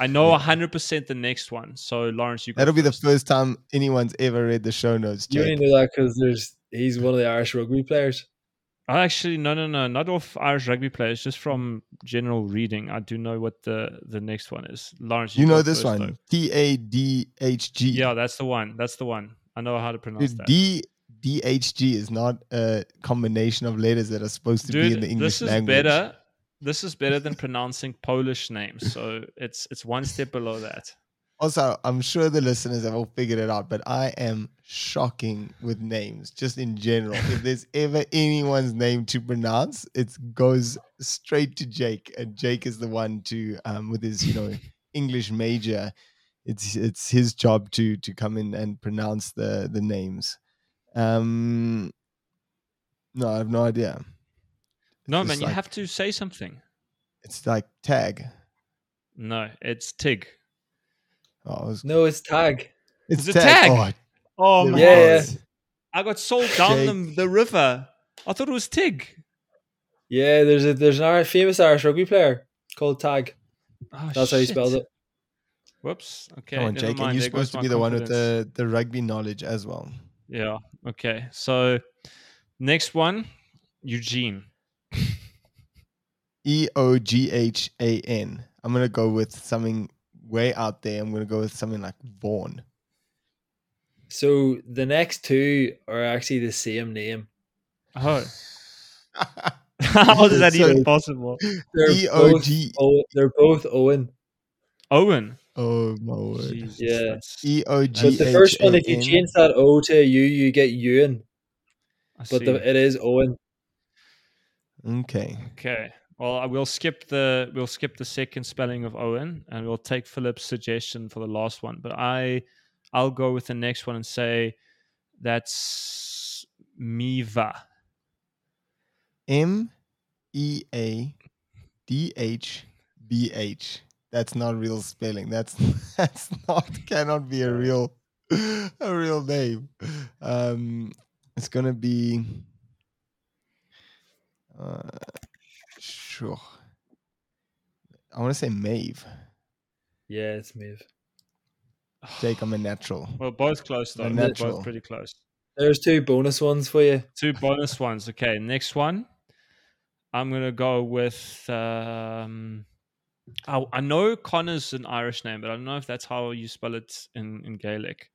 [SPEAKER 5] I know 100% the next one. So, Lawrence, you
[SPEAKER 1] That'll be the
[SPEAKER 5] first.
[SPEAKER 1] first time anyone's ever read the show notes.
[SPEAKER 6] Do you only know that because there's he's one of the Irish rugby players.
[SPEAKER 5] Oh, actually, no, no, no, not off Irish rugby players, just from general reading. I do know what the, the next one is. Lawrence,
[SPEAKER 1] You
[SPEAKER 5] go
[SPEAKER 1] know this one. T A D H G.
[SPEAKER 5] Yeah, that's the one. That's the one. I know how to pronounce
[SPEAKER 1] Dude,
[SPEAKER 5] that.
[SPEAKER 1] D D H G is not a combination of letters that are supposed to be in the English
[SPEAKER 5] this is
[SPEAKER 1] language.
[SPEAKER 5] better. This is better than pronouncing Polish names. So it's it's one step below that.
[SPEAKER 1] Also, I'm sure the listeners have all figured it out, but I am shocking with names just in general. if there's ever anyone's name to pronounce, it goes straight to Jake, and Jake is the one to um with his you know English major. It's it's his job to to come in and pronounce the the names. Um, no, I have no idea.
[SPEAKER 5] No,
[SPEAKER 1] It's
[SPEAKER 5] man, you have to say something.
[SPEAKER 1] It's like tag.
[SPEAKER 5] No, it's Tig.
[SPEAKER 1] Oh, it was,
[SPEAKER 6] No, it's tag.
[SPEAKER 1] it's
[SPEAKER 5] Is it tag?
[SPEAKER 1] Oh,
[SPEAKER 5] Oh man,
[SPEAKER 6] Yeah, yeah.
[SPEAKER 5] I got sold down the, the river. I thought it was Tig.
[SPEAKER 6] Yeah, there's a there's an Irish, famous Irish rugby player called Tag.
[SPEAKER 5] Oh,
[SPEAKER 6] That's how you spelled it.
[SPEAKER 5] Whoops. Okay.
[SPEAKER 1] Come on, Jake, and you're supposed to be the one with the the rugby knowledge as well.
[SPEAKER 5] Yeah. Okay. So next one, Eugene.
[SPEAKER 1] E O G H A N. I'm gonna go with something way out there. I'm gonna go with something like Vaughn.
[SPEAKER 6] So the next two are actually the same name.
[SPEAKER 5] Oh, how is that
[SPEAKER 1] So-
[SPEAKER 5] even possible?
[SPEAKER 6] They're
[SPEAKER 1] E O
[SPEAKER 6] both
[SPEAKER 1] G.
[SPEAKER 6] O- they're both Owen.
[SPEAKER 5] Owen.
[SPEAKER 1] Oh my word.
[SPEAKER 5] Jesus,
[SPEAKER 6] Yeah.
[SPEAKER 5] that's-
[SPEAKER 1] E O
[SPEAKER 6] But the first one, if you
[SPEAKER 1] A N.
[SPEAKER 6] change that O to a U, you get Ewan.
[SPEAKER 5] I
[SPEAKER 6] But the, it is Owen.
[SPEAKER 1] Okay.
[SPEAKER 5] Okay. Well, I will skip the we'll skip the second spelling of Owen, and we'll take Philip's suggestion for the last one. But I, I'll go with the next one and say that's Miva.
[SPEAKER 1] M E A D H B H. That's not real spelling. That's that's not cannot be a real a real name. Um, it's gonna be. Uh, sure. I want to say Maeve.
[SPEAKER 6] Yeah, it's Maeve.
[SPEAKER 1] Jake, I'm a natural.
[SPEAKER 5] Well, both close though. They're
[SPEAKER 1] natural.
[SPEAKER 5] Both pretty close.
[SPEAKER 6] There's two bonus ones for you.
[SPEAKER 5] Two bonus ones. Okay, next one. I'm gonna go with. Um, I, I know Connor's an Irish name, but I don't know if that's how you spell it in in Gaelic.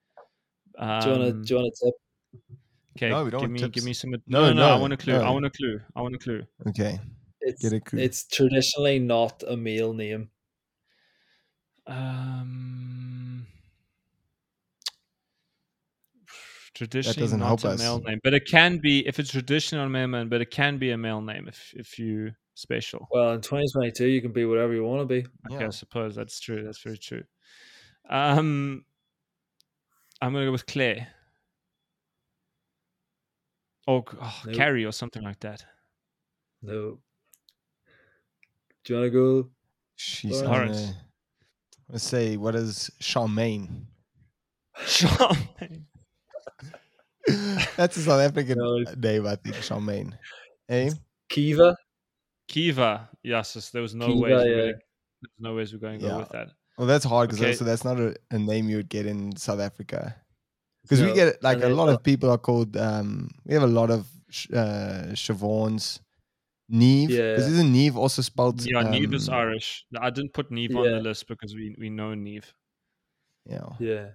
[SPEAKER 5] Um,
[SPEAKER 6] Do you want to? Do you want to tip?
[SPEAKER 5] okay,
[SPEAKER 1] No, we don't
[SPEAKER 5] give
[SPEAKER 1] want
[SPEAKER 5] me give me some. No,
[SPEAKER 1] No,
[SPEAKER 5] no, no, I want a clue. I want a clue. I want a clue.
[SPEAKER 1] Okay.
[SPEAKER 6] It's
[SPEAKER 1] Get a clue.
[SPEAKER 6] it's traditionally not a male name.
[SPEAKER 5] Um, traditionally
[SPEAKER 1] doesn't
[SPEAKER 5] not
[SPEAKER 1] help
[SPEAKER 5] a
[SPEAKER 1] us.
[SPEAKER 5] male name, but it can be if it's traditional male name, but it can be a male name if if you special.
[SPEAKER 6] Well, in 2022, you can be whatever you want to be.
[SPEAKER 5] Okay,
[SPEAKER 1] Yeah.
[SPEAKER 5] I suppose that's true. That's very true. Um, I'm gonna go with Claire. Or oh,
[SPEAKER 6] Nope.
[SPEAKER 5] Carrie or something like that.
[SPEAKER 6] No. Do you want to go?
[SPEAKER 1] She's
[SPEAKER 6] Lawrence.
[SPEAKER 1] gonna. Let's say what is Charmaine?
[SPEAKER 5] Charmaine.
[SPEAKER 1] That's a South African
[SPEAKER 6] No.
[SPEAKER 1] name, I think. Charmaine. Eh?
[SPEAKER 6] Kiva?
[SPEAKER 5] Kiva. Yes, yes, there was no
[SPEAKER 6] Kiva,
[SPEAKER 5] ways.
[SPEAKER 6] Yeah.
[SPEAKER 5] gonna, there's no ways we're going to
[SPEAKER 1] Yeah.
[SPEAKER 5] go with that.
[SPEAKER 1] Well, that's hard because
[SPEAKER 5] Okay.
[SPEAKER 1] also that's not a, a name you would get in South Africa. Because we get like
[SPEAKER 6] and
[SPEAKER 1] a
[SPEAKER 6] then-
[SPEAKER 1] lot of people are called. Um, we have a lot of sh- uh, Siobhans. Neve.
[SPEAKER 6] Yeah.
[SPEAKER 1] Because isn't Neve also spelled?
[SPEAKER 5] Yeah, Neve is
[SPEAKER 1] um,
[SPEAKER 5] Irish. I didn't put Neve on the list because we, we know Neve.
[SPEAKER 1] Yeah.
[SPEAKER 6] Yeah.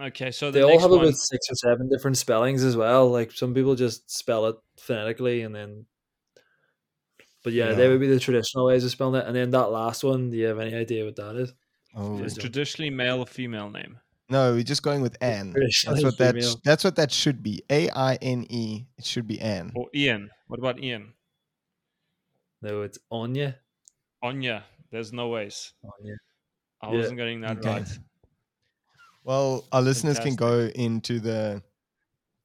[SPEAKER 5] Okay, so the
[SPEAKER 6] They all have
[SPEAKER 5] one.
[SPEAKER 6] about six or seven different spellings as well. Like some people just spell it phonetically and then But yeah,
[SPEAKER 1] Yeah.
[SPEAKER 6] they would be the traditional ways of spelling it. And then that last one, do you have any idea what that is?
[SPEAKER 1] Oh.
[SPEAKER 5] It's traditionally male or female name.
[SPEAKER 1] No, we're just going with Anne. That's
[SPEAKER 6] Traditionally
[SPEAKER 1] what that.
[SPEAKER 6] female.
[SPEAKER 1] that's what that should be. A I N E. It should be Anne.
[SPEAKER 5] Or Ian. What about Ian?
[SPEAKER 6] No, it's Anya.
[SPEAKER 5] Anya. There's no ways.
[SPEAKER 6] Anya.
[SPEAKER 5] I
[SPEAKER 6] Yeah.
[SPEAKER 5] wasn't getting that
[SPEAKER 1] Okay.
[SPEAKER 5] right.
[SPEAKER 1] Well, our listeners can go into the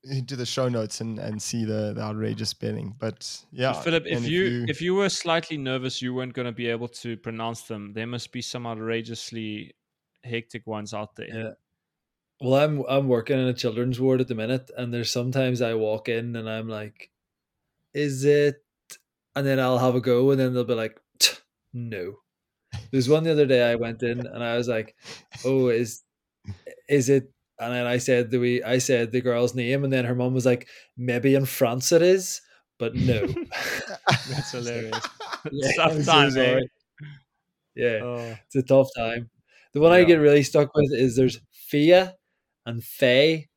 [SPEAKER 1] into the show notes and, and see the, the outrageous spelling. But yeah,
[SPEAKER 5] But Philip, if
[SPEAKER 1] and
[SPEAKER 5] you, if you were slightly nervous you weren't going to be able to pronounce them, there must be some outrageously hectic ones out there.
[SPEAKER 6] Yeah. Well, I'm I'm working in a children's ward at the minute, and there's sometimes I walk in and I'm like, "Is it?" And then I'll have a go, and then they'll be like, "No." There's one the other day I went in and I was like, "Oh, is is it?" And then I said the we I said the girl's name, and then her mom was like, "Maybe in France it is, but no."
[SPEAKER 5] That's hilarious.
[SPEAKER 6] Yeah,
[SPEAKER 5] Tough
[SPEAKER 6] I'm so
[SPEAKER 5] eh?
[SPEAKER 6] Yeah,
[SPEAKER 5] Oh,
[SPEAKER 6] it's a tough time. The one I get really stuck with is there's Fia and Faye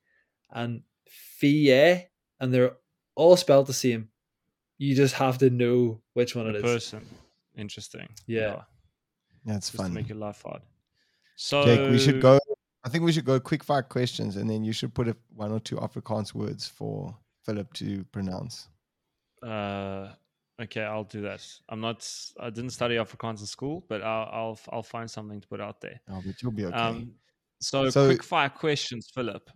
[SPEAKER 6] and Fie, and they're all spelled the same. You just have to know which one it
[SPEAKER 5] the
[SPEAKER 6] is.
[SPEAKER 5] person. Interesting.
[SPEAKER 6] Yeah.
[SPEAKER 1] That's
[SPEAKER 5] Just to
[SPEAKER 1] fun.
[SPEAKER 5] make your life hard. So
[SPEAKER 1] Jake, we should go. I think we should go quick fire questions, and then you should put a, one or two Afrikaans words for Philip to pronounce.
[SPEAKER 5] Uh, okay, I'll do that. I'm not. I didn't study Afrikaans in school, but I'll I'll, I'll find something to put out there.
[SPEAKER 1] Oh, but you'll be okay.
[SPEAKER 5] Um, so,
[SPEAKER 1] So-
[SPEAKER 5] quick fire questions, Philip.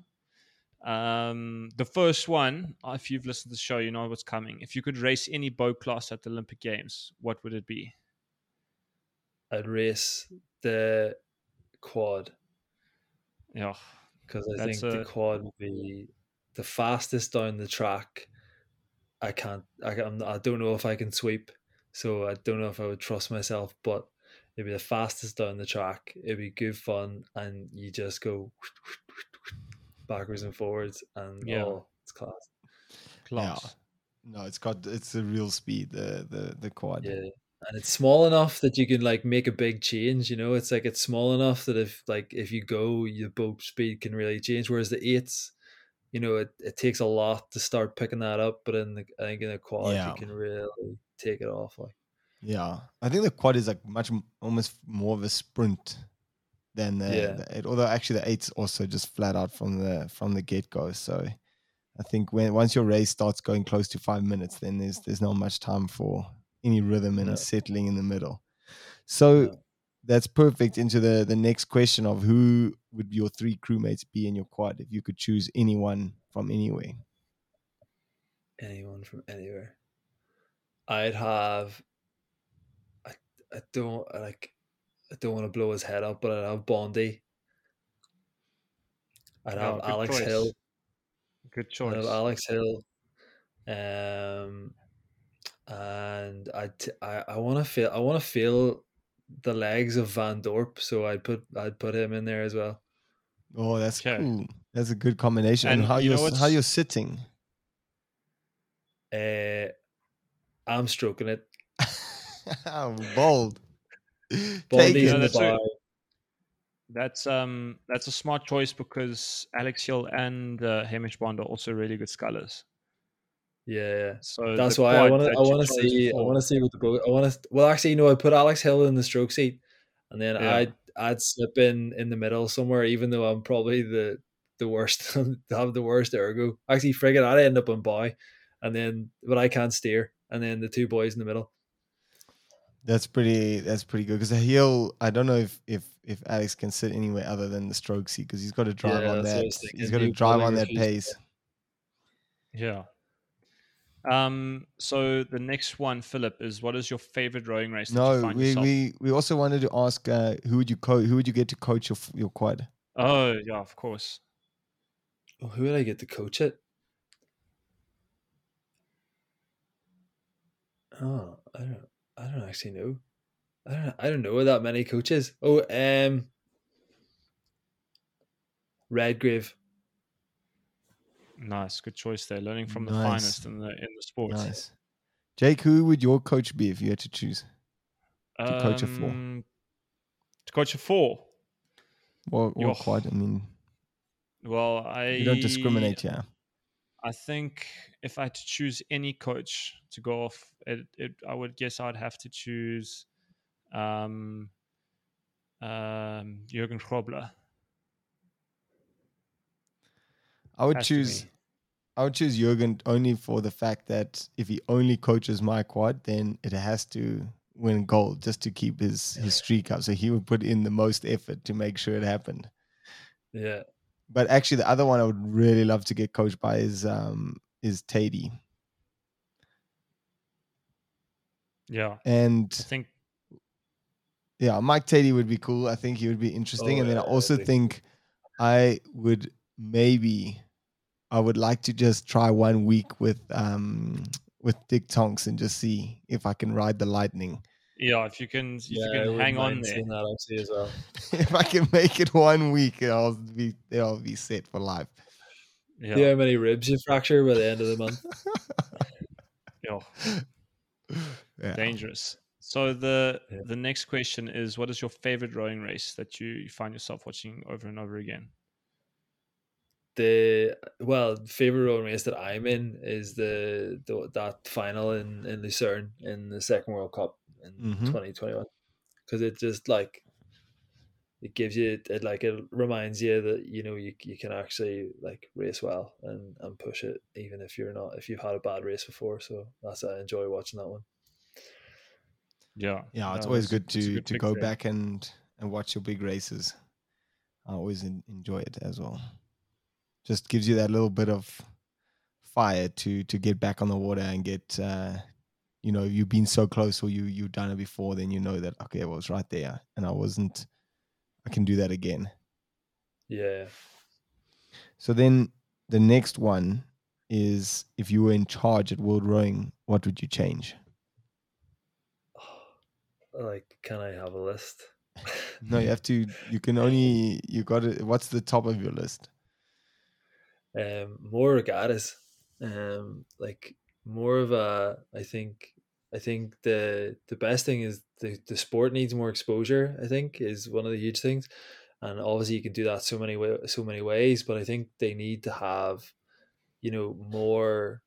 [SPEAKER 5] Um, the first one, if you've listened to the show, you know what's coming. If you could race any boat class at the Olympic Games, what would it be?
[SPEAKER 6] I'd race the quad
[SPEAKER 5] Yeah,
[SPEAKER 6] because I
[SPEAKER 5] That's
[SPEAKER 6] think
[SPEAKER 5] a-
[SPEAKER 6] the quad would be the fastest down the track. I can't. I can I don't know if I can sweep, so I don't know if I would trust myself. But it'd be the fastest down the track. It'd be good fun, and you just go backwards and forwards, and
[SPEAKER 5] Yeah.
[SPEAKER 6] oh, it's class.
[SPEAKER 5] class.
[SPEAKER 1] no, it's got it's the real speed. The the the quad.
[SPEAKER 6] Yeah. And it's small enough that you can like make a big change, you know. It's like it's small enough that if like if you go, your boat speed can really change. Whereas the eights, you know, it, it takes a lot to start picking that up. But in the I think in a quad
[SPEAKER 1] Yeah.
[SPEAKER 6] you can really take it off. Like
[SPEAKER 1] Yeah, I think the quad is like much almost more of a sprint than the,
[SPEAKER 6] Yeah.
[SPEAKER 1] the eight. Although actually the eight's also just flat out from the from the get go. So I think when once your race starts going close to five minutes, then there's there's not much time for any rhythm and
[SPEAKER 6] No.
[SPEAKER 1] settling in the middle. So
[SPEAKER 6] No.
[SPEAKER 1] that's perfect into the the next question of who would your three crewmates be in your quad if you could choose anyone from anywhere.
[SPEAKER 6] anyone from anywhere. I'd have I I don't like I don't want to blow his head up, but I'd have Bondi. I'd
[SPEAKER 5] Oh,
[SPEAKER 6] have
[SPEAKER 5] good
[SPEAKER 6] Alex
[SPEAKER 5] choice.
[SPEAKER 6] Hill.
[SPEAKER 5] Good choice.
[SPEAKER 6] I
[SPEAKER 5] choice.
[SPEAKER 6] have Alex Hill. Um, and I, t- I, I want to feel, I want to feel the legs of Van Dorp, so I'd put, I'd put him in there as well.
[SPEAKER 1] Oh, that's
[SPEAKER 5] Okay.
[SPEAKER 1] cool. That's a good combination. And,
[SPEAKER 5] And
[SPEAKER 1] how
[SPEAKER 5] you
[SPEAKER 1] you're
[SPEAKER 5] know
[SPEAKER 1] how you're sitting.
[SPEAKER 6] Uh, I'm stroking it.
[SPEAKER 1] Bold. Take
[SPEAKER 6] Bondi's
[SPEAKER 1] it.
[SPEAKER 6] in the
[SPEAKER 5] that's
[SPEAKER 6] bar.
[SPEAKER 5] That's um that's a smart choice because Alex Hill and uh, Hamish Bond are also really good scullers.
[SPEAKER 6] Yeah.
[SPEAKER 5] So
[SPEAKER 6] That's why I want to. I want to see. I want to see what the boat. I want to. Well, actually, you know, I put Alex Hill in the stroke seat, and then
[SPEAKER 5] Yeah.
[SPEAKER 6] I'd I'd slip in in the middle somewhere, even though I'm probably the the worst. To have the worst ergo. Actually, friggin', I'd end up on bow, and then but I can't steer, and then the two boys in the middle.
[SPEAKER 1] That's pretty. That's pretty good because he'll. I don't know if if if Alex can sit anywhere other than the stroke seat because he's got to drive
[SPEAKER 6] Yeah,
[SPEAKER 1] on
[SPEAKER 6] that's what I
[SPEAKER 1] that. He's got to drive on that pace.
[SPEAKER 5] Yeah. Um. So the next one, Philip, is what is your favorite rowing race? that you
[SPEAKER 1] No,
[SPEAKER 5] find
[SPEAKER 1] we,
[SPEAKER 5] yourself?
[SPEAKER 1] we we also wanted to ask uh, who would you co- who would you get to coach your your quad?
[SPEAKER 5] Oh yeah, of course.
[SPEAKER 6] Oh, who would I get to coach it? Oh, I don't. I don't actually know. I don't. I don't know that many coaches. Oh, um, Redgrave.
[SPEAKER 5] Nice, good choice there. Learning from the finest in the in the sport.
[SPEAKER 1] Nice. Jake, who would your coach be if you had to choose? To coach a four.
[SPEAKER 5] Um, To coach a four.
[SPEAKER 1] Or, or
[SPEAKER 5] Yo.
[SPEAKER 1] quad? I mean,
[SPEAKER 5] Well, I
[SPEAKER 1] you don't discriminate yeah.
[SPEAKER 5] I think if I had to choose any coach to go off, it, it I would guess I'd have to choose um, um, Jurgen Grobler.
[SPEAKER 1] I would
[SPEAKER 5] Has
[SPEAKER 1] choose. I would choose Jurgen only for the fact that if he only coaches my quad, then it has to win gold just to keep his his streak up. So he would put in the most effort to make sure it happened.
[SPEAKER 6] Yeah.
[SPEAKER 1] But actually, the other one I would really love to get coached by is um is Teti,
[SPEAKER 5] Yeah,
[SPEAKER 1] and
[SPEAKER 5] I think
[SPEAKER 1] yeah, Mike Teti would be cool. I think he would be interesting.
[SPEAKER 6] Oh,
[SPEAKER 1] and then I
[SPEAKER 6] yeah,
[SPEAKER 1] also
[SPEAKER 6] big-
[SPEAKER 1] think I would maybe I would like to just try one week with um with Dick Tonks and just see if I can ride the lightning.
[SPEAKER 5] yeah. If you can, if
[SPEAKER 6] yeah,
[SPEAKER 5] you
[SPEAKER 6] I
[SPEAKER 5] can hang on
[SPEAKER 6] mind
[SPEAKER 5] there.
[SPEAKER 6] seeing That actually as well.
[SPEAKER 1] if I can make it one week, I'll be I'll be set for life.
[SPEAKER 5] Yeah,
[SPEAKER 6] See how many ribs you fracture by the end of the month.
[SPEAKER 5] yeah,
[SPEAKER 1] Yeah.
[SPEAKER 5] dangerous. So the
[SPEAKER 6] Yeah.
[SPEAKER 5] the next question is, what is your favorite rowing race that you, you find yourself watching over and over again?
[SPEAKER 6] The well favorite rowing race that I'm in is the, the that final in in Lucerne in the second World Cup in
[SPEAKER 1] Mhm.
[SPEAKER 6] 2021 because it just like it gives you it like it reminds you that you know you, you can actually like race well and and push it even if you're not if you've had a bad race before so that's I enjoy watching that one
[SPEAKER 5] Yeah,
[SPEAKER 1] Yeah, it's
[SPEAKER 5] no,
[SPEAKER 1] always
[SPEAKER 5] that's-
[SPEAKER 1] good to
[SPEAKER 5] good
[SPEAKER 1] to go
[SPEAKER 5] there.
[SPEAKER 1] back and and watch your big races. I always en- enjoy it as well. Just gives you that little bit of fire to to get back on the water and get uh you know you've been so close or you you've done it before then you know that okay I was right there and I wasn't I can do that again.
[SPEAKER 6] yeah
[SPEAKER 1] So then the next one is if you were in charge at World Rowing, what would you change?
[SPEAKER 6] like can I have a list
[SPEAKER 1] No, you have to. You can only. You got it. What's the top of your list?
[SPEAKER 6] Um more regattas um like more of a i think i think the the best thing is the the sport needs more exposure i think is one of the huge things. And obviously you can do that so many way, so many ways but i think they need to have you know more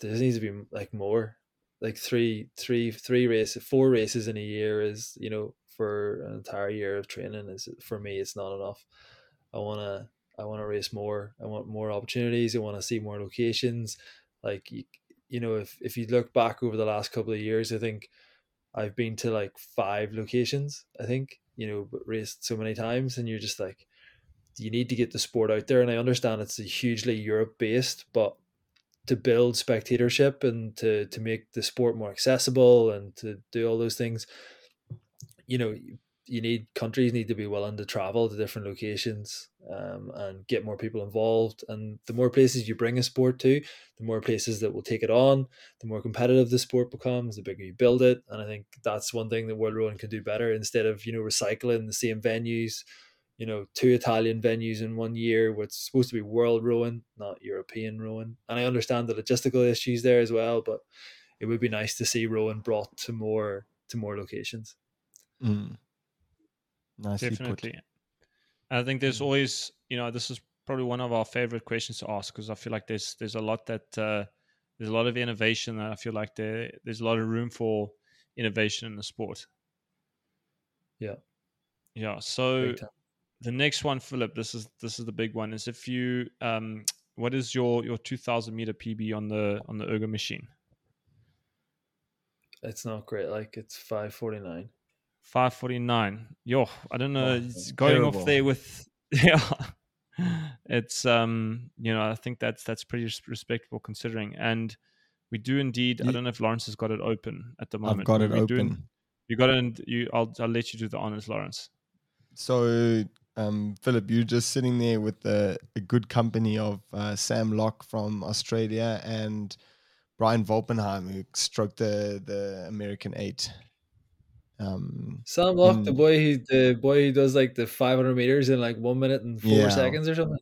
[SPEAKER 6] there needs to be like more like three three three races four races in a year is you know for an entire year of training is for me it's not enough. I want to i want to race more i want more opportunities i want to see more locations. Like you, you know if if you look back over the last couple of years i think i've been to like five locations i think you know but raced so many times and you're just like you need to get the sport out there and i understand it's hugely europe based but to build spectatorship and to to make the sport more accessible and to do all those things you know you, need countries need to be willing to travel to different locations um, and get more people involved and the more places you bring a sport to the more places that will take it on the more competitive the sport becomes the bigger you build it and i think that's one thing that world rowing can do better instead of you know recycling the same venues you know, two Italian venues in one year where it's supposed to be world rowing, not European rowing. And I understand the logistical issues there as well, but it would be nice to see rowing brought to more to more locations.
[SPEAKER 1] Mm. Nicely
[SPEAKER 5] Definitely.
[SPEAKER 1] put.
[SPEAKER 5] I think there's
[SPEAKER 6] Mm.
[SPEAKER 5] always, you know, this is probably one of our favorite questions to ask because I feel like there's there's a lot that uh, there's a lot of innovation and I feel like there there's a lot of room for innovation in the sport.
[SPEAKER 6] Yeah.
[SPEAKER 5] Yeah. So the next one, Philip, this is this is the big one. Is if you um, what is your your 2,000 meter PB on the on the ergo machine?
[SPEAKER 6] It's not great. Like it's five forty nine.
[SPEAKER 5] 549. Yo, I don't know.
[SPEAKER 1] Oh,
[SPEAKER 5] it's going
[SPEAKER 1] terrible.
[SPEAKER 5] off there with yeah. It's um, you know, I think that's that's pretty res- respectable considering. And we do indeed. I don't know if Lawrence has got it open at the moment.
[SPEAKER 1] I've got it
[SPEAKER 5] we're doing-
[SPEAKER 1] open.
[SPEAKER 5] you got it. And you, I'll I'll let you do the honors, Lawrence.
[SPEAKER 1] So, um, Philip, you're just sitting there with a, a good company of uh, Sam Loch from Australia and Brian Volpenheim, who stroked the the American eight. Um,
[SPEAKER 6] Sam Loch, the boy who the boy who does like the five hundred meters in like one minute and four
[SPEAKER 1] Yeah.
[SPEAKER 6] seconds or something.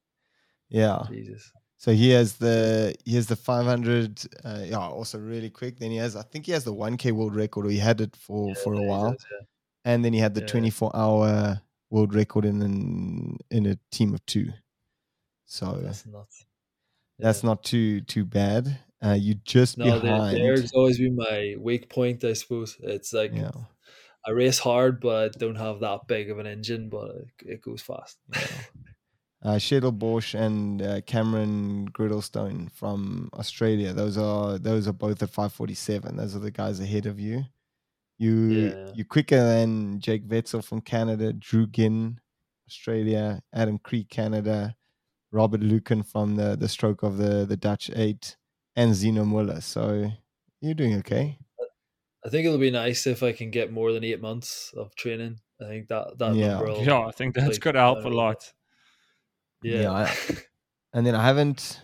[SPEAKER 1] yeah.
[SPEAKER 6] Jesus.
[SPEAKER 1] So he has the he has the 500. Uh, yeah, also really quick. Then he has, I think he has the 1K world record, or he had it for for a while.
[SPEAKER 6] does, yeah.
[SPEAKER 1] and then he had the
[SPEAKER 6] Yeah.
[SPEAKER 1] 24 hour world record in in, in a team of two. So
[SPEAKER 6] That's nuts.
[SPEAKER 1] That's not too too bad. Uh, you just
[SPEAKER 6] no.
[SPEAKER 1] Behind.
[SPEAKER 6] the air's always been my weak point, I suppose. It's like
[SPEAKER 1] yeah.
[SPEAKER 6] I race hard, but don't have that big of an engine, but it, it goes fast.
[SPEAKER 1] uh, Shedel Borsch and uh, Cameron Girdlestone from Australia. Those are those are both at 547. Those are the guys ahead of you. You
[SPEAKER 6] Yeah.
[SPEAKER 1] you're quicker than Jake Wetzel from Canada, Drew Ginn, Australia, Adam Kreek, Canada, Robert Lücken from the the stroke of the the Dutch eight, and Xeno Muller. So you're doing okay.
[SPEAKER 6] I think it'll be nice if I can get more than eight months of training. I think that that
[SPEAKER 1] Yeah.
[SPEAKER 6] will,
[SPEAKER 5] Yeah, I think that's
[SPEAKER 6] like,
[SPEAKER 5] going to help a lot.
[SPEAKER 6] yeah.
[SPEAKER 1] Yeah, I- And then I haven't.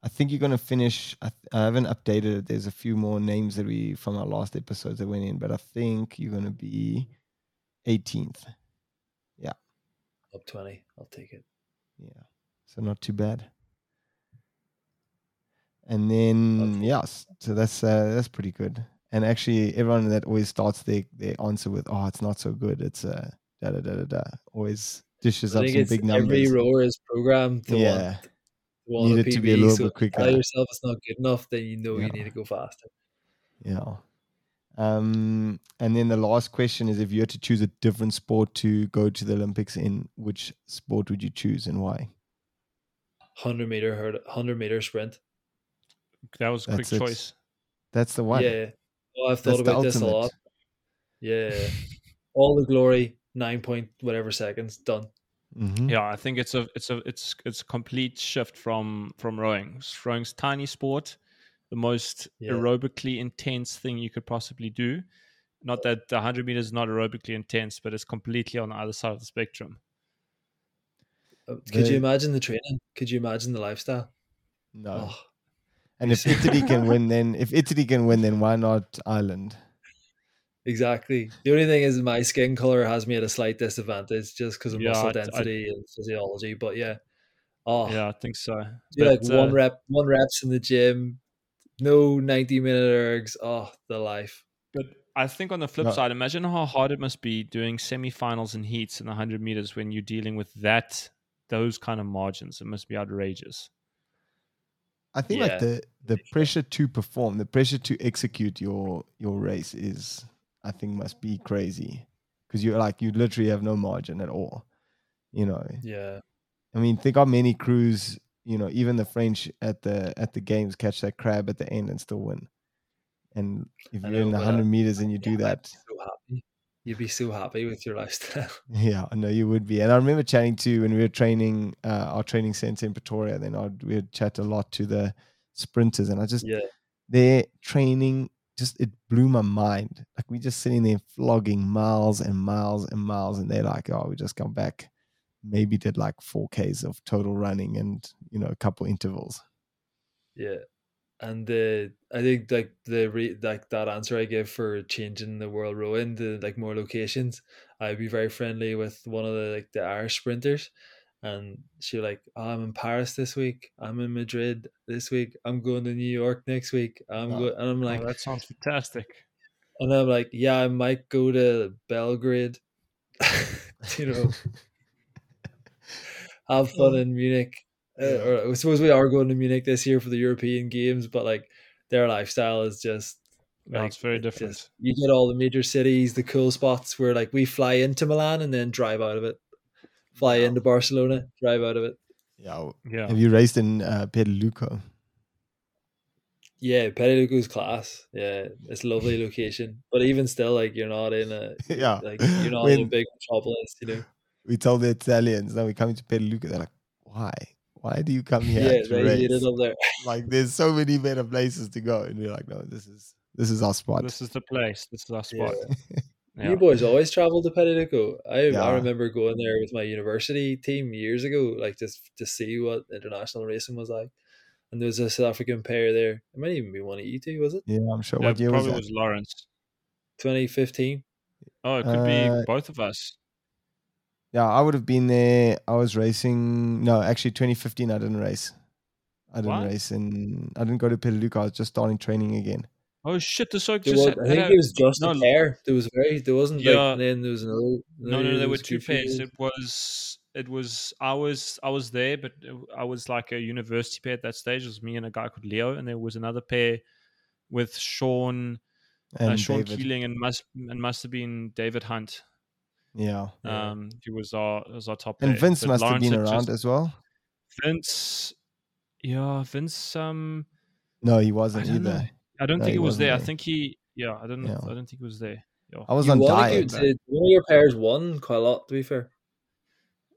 [SPEAKER 1] I think you're gonna finish. I, I haven't updated it. There's a few more names that we from our last episodes that went in, but I think you're gonna be 18th.
[SPEAKER 6] Yeah, up twenty. I'll take it.
[SPEAKER 1] Yeah, so not too bad. And then
[SPEAKER 6] Okay.
[SPEAKER 1] yes, so that's uh, that's pretty good. And actually, everyone that always starts their their answer with "Oh, it's not so good," it's uh, da da da da da. Always dishes
[SPEAKER 6] I
[SPEAKER 1] up some
[SPEAKER 6] it's
[SPEAKER 1] big
[SPEAKER 6] every
[SPEAKER 1] numbers.
[SPEAKER 6] rower is programmed to
[SPEAKER 1] Yeah,
[SPEAKER 6] want to want
[SPEAKER 1] Need it to be a little
[SPEAKER 6] so
[SPEAKER 1] bit quicker.
[SPEAKER 6] Tell yourself it's not good enough, then you know you need to go faster.
[SPEAKER 1] Yeah. Um, and then the last question is if you had to choose a different sport to go to the Olympics in, which sport would you choose and why?
[SPEAKER 6] Hundred meter hurdle, hundred meter sprint.
[SPEAKER 5] That was a quick
[SPEAKER 1] it.
[SPEAKER 5] choice.
[SPEAKER 1] That's the one.
[SPEAKER 6] Yeah. Oh, I've thought
[SPEAKER 1] the
[SPEAKER 6] about this a lot. Yeah. All the glory, nine point whatever seconds, done.
[SPEAKER 1] Mhm.
[SPEAKER 5] Yeah, I think it's a it's a it's it's a complete shift from from rowing. Rowing's tiny sport, the most
[SPEAKER 6] Yeah.
[SPEAKER 5] aerobically intense thing you could possibly do. Not that the 100 meters is not aerobically intense, but it's completely on the other side of the spectrum.
[SPEAKER 6] Uh, Could
[SPEAKER 1] The-
[SPEAKER 6] you imagine the training? Could you imagine the lifestyle?
[SPEAKER 1] No.
[SPEAKER 6] Oh,
[SPEAKER 1] And if Italy can win, then if Italy can win, then why not Ireland?
[SPEAKER 6] exactly. The only thing is my skin color has me at a slight disadvantage just because of
[SPEAKER 5] Yeah,
[SPEAKER 6] muscle
[SPEAKER 5] I- I-
[SPEAKER 6] density and physiology. But yeah. Oh,
[SPEAKER 5] Yeah, I think so.
[SPEAKER 6] do like
[SPEAKER 5] But,
[SPEAKER 6] one
[SPEAKER 5] uh,
[SPEAKER 6] rep, one reps in the gym, no 90 minute ergs. Oh, the life.
[SPEAKER 5] But I think on the flip
[SPEAKER 1] No.
[SPEAKER 5] side, imagine how hard it must be doing semifinals and heats in the 100 meters when you're dealing with that, those kind of margins. It must be outrageous.
[SPEAKER 1] I think
[SPEAKER 6] Yeah.
[SPEAKER 1] like the the pressure to perform, the pressure to execute your your race is, I think, must be crazy because you're like you literally have no margin at all. You know,
[SPEAKER 6] Yeah.
[SPEAKER 1] I mean, think how many crews, you know, even the French at the at the games catch that crab at the end and still win. And if
[SPEAKER 6] I
[SPEAKER 1] you're in the
[SPEAKER 6] uh,
[SPEAKER 1] hundred meters and you do that,
[SPEAKER 6] So happy. You'd be so happy with your lifestyle.
[SPEAKER 1] yeah, I know you would be. And I remember chatting to when we were training uh, our training center in Pretoria. Then I'd, we would chat a lot to the sprinters, and I just
[SPEAKER 6] yeah.
[SPEAKER 1] their training just it blew my mind. Like we just sitting there flogging miles and miles and miles, and they're like, "Oh, we just come back, maybe did like four Ks of total running and you know a couple intervals."
[SPEAKER 6] Yeah, and the I think like the re, like that answer I give for changing the world rowing to like more locations, I'd be very friendly with one of the like the Irish sprinters, and she like, oh, I'm in Paris this week, I'm in Madrid this week, I'm going to New York next week, I'm oh,
[SPEAKER 1] Wow.
[SPEAKER 6] going, and I'm oh, like,
[SPEAKER 5] oh, that sounds fantastic.
[SPEAKER 6] and I'm like, yeah, I might go to Belgrade, you know, have fun in Munich. Uh,
[SPEAKER 1] Yeah.
[SPEAKER 6] or I suppose we are going to Munich this year for the European Games, but like their lifestyle is just
[SPEAKER 5] Yeah,
[SPEAKER 6] like,
[SPEAKER 5] it's very
[SPEAKER 6] it
[SPEAKER 5] different.
[SPEAKER 6] just- you get all the major cities, the cool spots where like we fly into Milan and then drive out of it, fly into Barcelona, drive out of it.
[SPEAKER 1] Yeah.
[SPEAKER 5] Yeah.
[SPEAKER 1] Have you raced in uh, Piediluco?
[SPEAKER 6] Yeah, Piediluco's class. Yeah, it's a lovely location, but even still, like you're not in a
[SPEAKER 1] yeah.
[SPEAKER 6] like you're not in a big metropolis, you know.
[SPEAKER 1] we told the Italians that we're coming to Piediluco, they're like, "Why? Why do you come here
[SPEAKER 6] Yeah,
[SPEAKER 1] to
[SPEAKER 6] they
[SPEAKER 1] race?
[SPEAKER 6] hate it up there.
[SPEAKER 1] Like, there's so many better places to go." And we're like, "No, this is this is our spot."
[SPEAKER 5] This is the place. This is our spot. Yeah.
[SPEAKER 6] You boys always travel to Piediluco. I I remember going there with my university team years ago, like just to see what international racing was like. And there was a South African pair there. It might even be one of you two, was it?
[SPEAKER 1] yeah, I'm sure.
[SPEAKER 5] Yeah,
[SPEAKER 1] what year was
[SPEAKER 5] probably
[SPEAKER 1] that?
[SPEAKER 5] was Lawrence.
[SPEAKER 6] 2015.
[SPEAKER 5] Oh, it could
[SPEAKER 1] Uh,
[SPEAKER 5] be both of us.
[SPEAKER 1] Yeah, I would have been there. I was racing. No, actually, 2015, I didn't race. I didn't
[SPEAKER 5] What?
[SPEAKER 1] race and I didn't go to Piediluco. I was just starting training again.
[SPEAKER 5] Oh shit! The so
[SPEAKER 6] There
[SPEAKER 5] just
[SPEAKER 6] was,
[SPEAKER 5] had-
[SPEAKER 6] I think
[SPEAKER 5] had
[SPEAKER 6] it was just
[SPEAKER 5] no,
[SPEAKER 6] a pair. There was very there wasn't
[SPEAKER 5] Yeah.
[SPEAKER 6] like then there was another.
[SPEAKER 5] No, no,
[SPEAKER 6] another-
[SPEAKER 5] there were two pairs. It was it was I was I was there, but I was like a university pair at that stage. It was me and a guy called Leo, and there was another pair with Sean,
[SPEAKER 1] And
[SPEAKER 5] uh, Sean
[SPEAKER 1] David.
[SPEAKER 5] Keeling, and must and must have been David Hunt.
[SPEAKER 1] Yeah.
[SPEAKER 6] Yeah.
[SPEAKER 5] Um, he was our was our top.
[SPEAKER 1] And
[SPEAKER 5] pair.
[SPEAKER 1] Vince
[SPEAKER 5] But
[SPEAKER 1] must have been around
[SPEAKER 5] just-
[SPEAKER 1] as well.
[SPEAKER 5] Vince, yeah, Vince. Um,
[SPEAKER 1] No, he wasn't
[SPEAKER 5] don't know.
[SPEAKER 1] either.
[SPEAKER 5] I don't
[SPEAKER 1] No,
[SPEAKER 5] think
[SPEAKER 1] he
[SPEAKER 5] he was
[SPEAKER 1] wasn't
[SPEAKER 5] there. I think he. Yeah, I don't. know.
[SPEAKER 1] Yeah.
[SPEAKER 5] I don't think he was there. Yeah.
[SPEAKER 1] I was
[SPEAKER 6] You
[SPEAKER 1] on diet.
[SPEAKER 6] good- did one of your pairs won quite a lot, to be fair.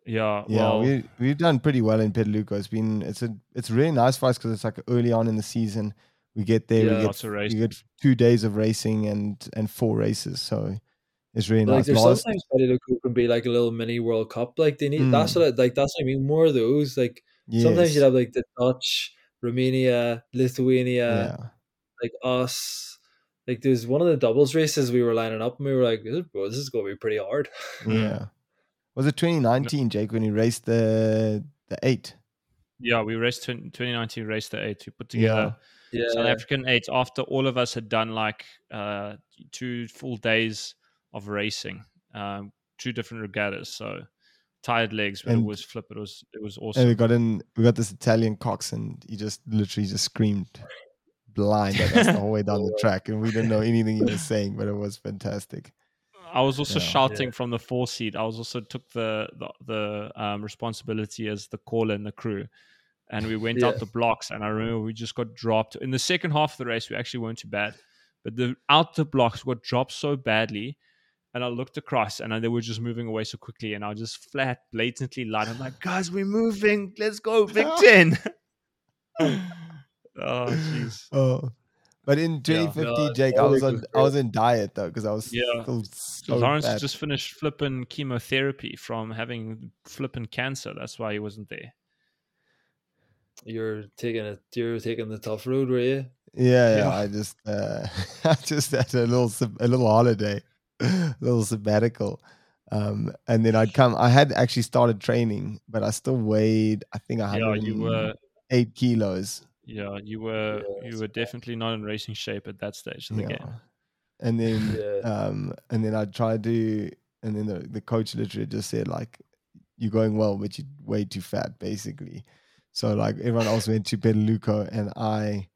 [SPEAKER 5] Yeah.
[SPEAKER 1] Yeah,
[SPEAKER 5] well,
[SPEAKER 1] we we've done pretty well in Pedaluco. It's been it's a it's really nice for us because it's like early on in the season. We get there,
[SPEAKER 6] Yeah.
[SPEAKER 1] we get
[SPEAKER 5] Lots of
[SPEAKER 1] we
[SPEAKER 5] racing.
[SPEAKER 1] get two days of racing and and four races, so it's really
[SPEAKER 6] Like
[SPEAKER 1] nice.
[SPEAKER 6] there's
[SPEAKER 1] Last,
[SPEAKER 6] sometimes Piediluco can be like a little mini World Cup. Like they need that's
[SPEAKER 1] Mm.
[SPEAKER 6] what I, like that's what I mean. More of those. Like sometimes you'd have like the Dutch, Romania, Lithuania,
[SPEAKER 1] yeah,
[SPEAKER 6] like us. Like there's one of the doubles races we were lining up and we were like, this, bro, this is gonna be pretty hard.
[SPEAKER 1] yeah. Was it 2019, Jake, when you raced the the eight?
[SPEAKER 5] Yeah, we raced 20, 2019 race the eight. We put
[SPEAKER 1] Yeah.
[SPEAKER 5] together
[SPEAKER 6] Yeah.
[SPEAKER 5] South African eight after all of us had done like uh, two full days of racing, um, two different regattas. So tired legs, but
[SPEAKER 1] And-
[SPEAKER 5] it was flip. It was it was awesome.
[SPEAKER 1] And we got in, we got this Italian cox, and he just literally just screamed blind at us the whole way down the track, and we didn't know anything he was saying, but it was fantastic.
[SPEAKER 5] I was also
[SPEAKER 1] Yeah.
[SPEAKER 5] shouting from the four seat. I was also took the the, the um, responsibility as the caller and the crew. And we went out the blocks, and I remember we just got dropped in the second half of the race. We actually weren't too bad, but the out the blocks got dropped so badly, and I looked across, and they were just moving away so quickly, and I just flat, blatantly lied. I'm like, guys, we're moving. Let's go, Big Ten. oh, jeez.
[SPEAKER 1] Oh, but in 2050,
[SPEAKER 6] No,
[SPEAKER 1] Jake, I was on I was in diet though because I was
[SPEAKER 5] Yeah.
[SPEAKER 1] still
[SPEAKER 5] So
[SPEAKER 1] so
[SPEAKER 5] Lawrence
[SPEAKER 1] bad.
[SPEAKER 5] just finished flipping chemotherapy from having flipping cancer. That's why he wasn't there.
[SPEAKER 6] You're taking it you're taking the tough road, were you?
[SPEAKER 1] Yeah, yeah.
[SPEAKER 5] Yeah.
[SPEAKER 1] I just uh, I just had a little a little holiday, a little sabbatical, um, and then I'd come. I had actually started training, but I still weighed. I think I
[SPEAKER 5] Yeah,
[SPEAKER 1] had
[SPEAKER 5] you were.
[SPEAKER 1] eight kilos.
[SPEAKER 5] Yeah, you were.
[SPEAKER 6] Yeah,
[SPEAKER 5] you
[SPEAKER 6] that's
[SPEAKER 5] were definitely not in racing shape at that stage of the
[SPEAKER 1] Yeah,
[SPEAKER 5] game.
[SPEAKER 1] and then
[SPEAKER 6] Yeah.
[SPEAKER 1] um, and then I tried to, and then the the coach literally just said like, "You're going well, but you're way too fat," basically. So like everyone else went to Piediluco, and I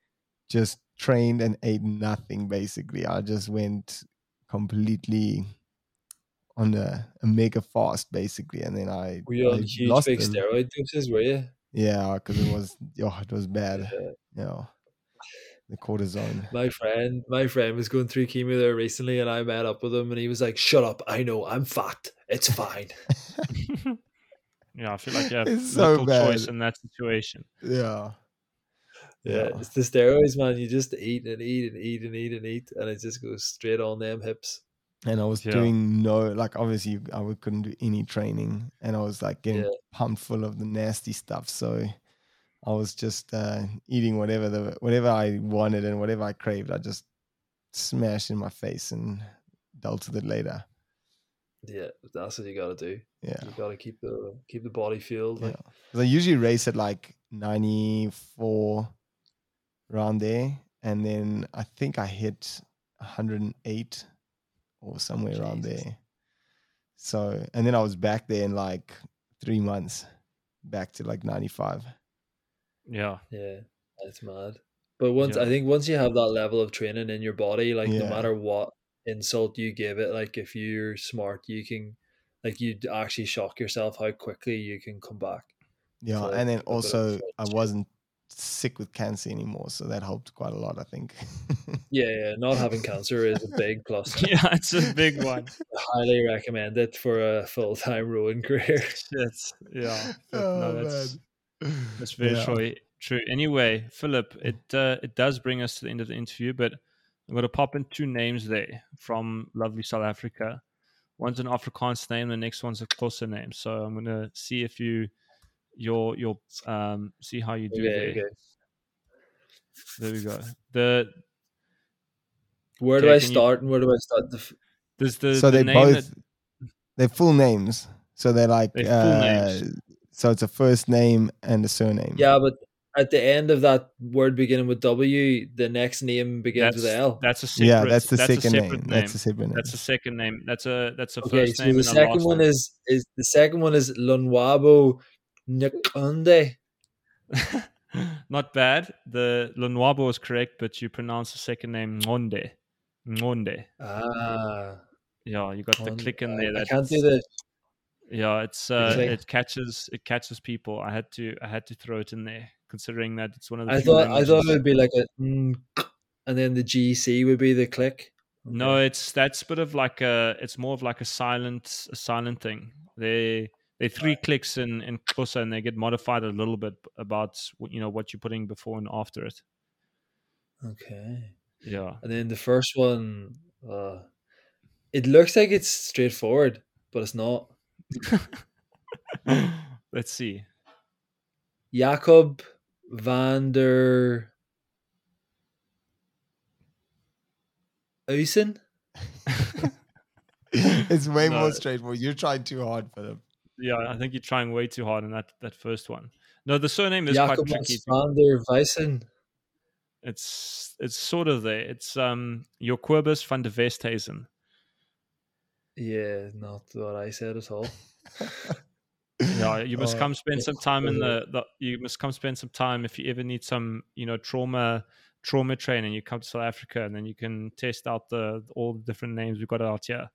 [SPEAKER 1] just trained and ate nothing. Basically, I just went completely on a, a mega fast, basically, and then I,
[SPEAKER 6] Were you
[SPEAKER 1] I
[SPEAKER 6] on huge
[SPEAKER 1] lost
[SPEAKER 6] big
[SPEAKER 1] them.
[SPEAKER 6] steroid doses, were you?
[SPEAKER 1] Yeah, because it was oh, it was bad.
[SPEAKER 6] Yeah.
[SPEAKER 1] Yeah, the cortisone.
[SPEAKER 6] My friend, my friend was going through chemo there recently, and I met up with him, and he was like, "Shut up! I know I'm fat. It's fine."
[SPEAKER 5] yeah, I feel like you have
[SPEAKER 1] It's so
[SPEAKER 5] little choice in that situation.
[SPEAKER 1] Yeah.
[SPEAKER 6] Yeah,
[SPEAKER 1] Yeah.
[SPEAKER 6] it's the steroids, man. You just eat and eat and eat and eat and eat, and it just goes straight on them hips.
[SPEAKER 1] and I was
[SPEAKER 5] Yeah.
[SPEAKER 1] doing no like obviously I w- couldn't do any training and I was like getting
[SPEAKER 6] Yeah.
[SPEAKER 1] pumped full of the nasty stuff so I was just uh, eating whatever the whatever I wanted and whatever I craved I just smashed in my face and dealt with it later
[SPEAKER 6] Yeah, that's what you got to do.
[SPEAKER 1] yeah
[SPEAKER 6] You got to keep the keep the body fueled.
[SPEAKER 1] yeah
[SPEAKER 6] Like,
[SPEAKER 1] 'Cause I usually race at like 94 around there and then I think I hit 108 or somewhere around there. So, and then I was back there in like three months, back to like 95.
[SPEAKER 5] Yeah,
[SPEAKER 6] yeah, that's mad. But once
[SPEAKER 5] Yeah.
[SPEAKER 6] I think once you have that level of training in your body, like no matter what insult you give it, like if you're smart, you can, like you'd actually shock yourself how quickly you can come back.
[SPEAKER 1] Yeah.
[SPEAKER 6] So,
[SPEAKER 1] and then
[SPEAKER 6] a bit of
[SPEAKER 1] also, I wasn't sick with cancer anymore. So that helped quite a lot, I think.
[SPEAKER 6] Yeah, yeah, not having cancer is a big plus.
[SPEAKER 5] yeah, it's a big one.
[SPEAKER 6] Highly recommend it for a full time rowing career.
[SPEAKER 5] Shit. Yeah.
[SPEAKER 1] Oh,
[SPEAKER 5] no, that's
[SPEAKER 1] man.
[SPEAKER 5] that's very
[SPEAKER 1] Yeah.
[SPEAKER 5] true. True. Anyway, Philip, it uh, it does bring us to the end of the interview, but I'm going to pop in two names there from lovely South Africa. One's an Afrikaans name, the next one's a Xhosa name. So I'm going to see if you your your um see how you do
[SPEAKER 6] Okay,
[SPEAKER 5] there.
[SPEAKER 6] okay.
[SPEAKER 5] There we go. The
[SPEAKER 6] Where do I
[SPEAKER 5] can you-
[SPEAKER 6] start and where do I start? The
[SPEAKER 5] there's the
[SPEAKER 1] so
[SPEAKER 5] the
[SPEAKER 1] they
[SPEAKER 5] name
[SPEAKER 1] both,
[SPEAKER 5] that-
[SPEAKER 1] they're full names. So they're like,
[SPEAKER 5] They're
[SPEAKER 1] uh, so it's a first name and a surname.
[SPEAKER 6] yeah, but at the end of that word beginning with W, the next name begins
[SPEAKER 5] That's
[SPEAKER 6] with L.
[SPEAKER 5] that's a separate.
[SPEAKER 1] yeah, that's the
[SPEAKER 5] a
[SPEAKER 1] second name.
[SPEAKER 5] separate
[SPEAKER 1] That's the second name.
[SPEAKER 5] That's a second name. That's a that's a
[SPEAKER 6] Okay,
[SPEAKER 5] first
[SPEAKER 6] so
[SPEAKER 5] name.
[SPEAKER 6] the
[SPEAKER 5] and a
[SPEAKER 6] second
[SPEAKER 5] last
[SPEAKER 6] one
[SPEAKER 5] name.
[SPEAKER 6] is is the second one is Lunwabo Nyakunde.
[SPEAKER 5] Not bad. The Lunwabo is correct, but you pronounce the second name Ngonde. Ngonde.
[SPEAKER 6] Ah,
[SPEAKER 5] Yeah, you got the click in there.
[SPEAKER 6] I can't do the.
[SPEAKER 5] Yeah, it's uh, it catches it catches people. I had to I had to throw it in there, considering that it's one of the.
[SPEAKER 6] I thought I thought it would be like a, mm, and then the GC would be the click.
[SPEAKER 5] No, it's that's bit of like a. It's more of like a silent a silent thing. They they three clicks in in Xhosa and they get modified a little bit about what- you know what you're putting before and after it.
[SPEAKER 6] Okay.
[SPEAKER 5] Yeah.
[SPEAKER 6] And then the first one, uh, it looks like it's straightforward, but it's not.
[SPEAKER 5] Let's see.
[SPEAKER 6] Jacob van der Uysen?
[SPEAKER 1] it's way
[SPEAKER 5] No.
[SPEAKER 1] more straightforward. You're trying too hard for them.
[SPEAKER 5] Yeah, I think you're trying way too hard in that that first one. No, the surname is quite tricky.
[SPEAKER 6] van der Wyssen.
[SPEAKER 5] It's it's sort of there. It's um Jacobus van de Westhuizen.
[SPEAKER 6] Yeah, not what I said at all.
[SPEAKER 5] Yeah, you must
[SPEAKER 1] Oh,
[SPEAKER 5] come spend some time in
[SPEAKER 6] uh,
[SPEAKER 5] the, the. You must come spend some time if you ever need some, you know, trauma trauma training. You come to South Africa and then you can test out the all the different names we've got out here.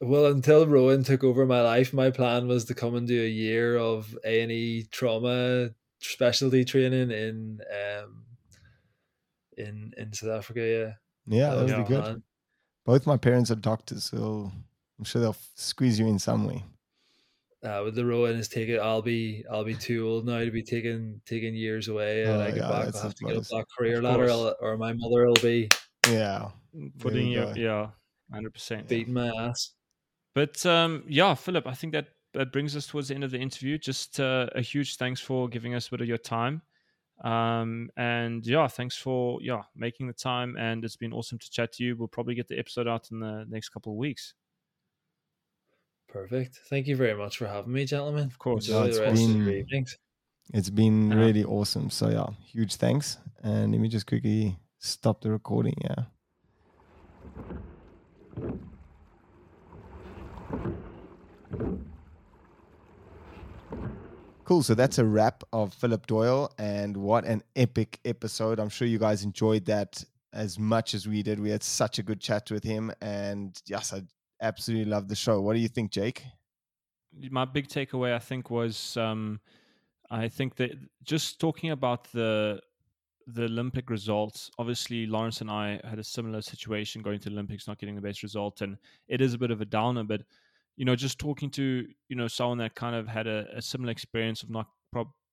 [SPEAKER 6] Well, until Rowan took over my life, my plan was to come and do a year of A and E trauma specialty training in um in in South Africa. Yeah,
[SPEAKER 1] Yeah, that would
[SPEAKER 5] Yeah.
[SPEAKER 1] be good.
[SPEAKER 6] plan.
[SPEAKER 1] Both my parents are doctors, so I'm sure they'll squeeze you in some way.
[SPEAKER 6] Uh, with the Rowan is taking, I'll be I'll be too old now to be taking taking years away, and
[SPEAKER 1] Oh,
[SPEAKER 6] I get
[SPEAKER 1] yeah,
[SPEAKER 6] back. I'll have to get up
[SPEAKER 1] plus.
[SPEAKER 6] that career
[SPEAKER 5] Of
[SPEAKER 6] ladder, or my mother will be
[SPEAKER 1] Yeah.
[SPEAKER 5] Putting
[SPEAKER 1] you
[SPEAKER 5] you, yeah, hundred percent.
[SPEAKER 6] beating my ass.
[SPEAKER 5] But um, yeah, Philip, I think that that brings us towards the end of the interview. Just uh, a huge thanks for giving us a bit of your time. Um, and yeah, thanks for yeah making the time. And it's been awesome to chat to you. We'll probably get the episode out in the next couple of weeks.
[SPEAKER 6] Perfect. Thank you very much for having me, gentlemen.
[SPEAKER 5] Of course.
[SPEAKER 6] Enjoy
[SPEAKER 1] No, it's
[SPEAKER 6] the rest of your
[SPEAKER 1] been-
[SPEAKER 6] evenings.
[SPEAKER 1] It's been
[SPEAKER 5] Yeah.
[SPEAKER 1] really awesome. So yeah, huge thanks. And let me just quickly stop the recording. Yeah. Cool. So that's a wrap of Philip Doyle, and what an epic episode! I'm sure you guys enjoyed that as much as we did. We had such a good chat with him, and yes, I absolutely love the show. What do you think, Jake?
[SPEAKER 5] my big takeaway, I think, was um, I think that just talking about the the Olympic results. Obviously, Lawrence and I had a similar situation going to the Olympics, not getting the best result, and it is a bit of a downer. But you know, just talking to you know someone that kind of had a, a similar experience of not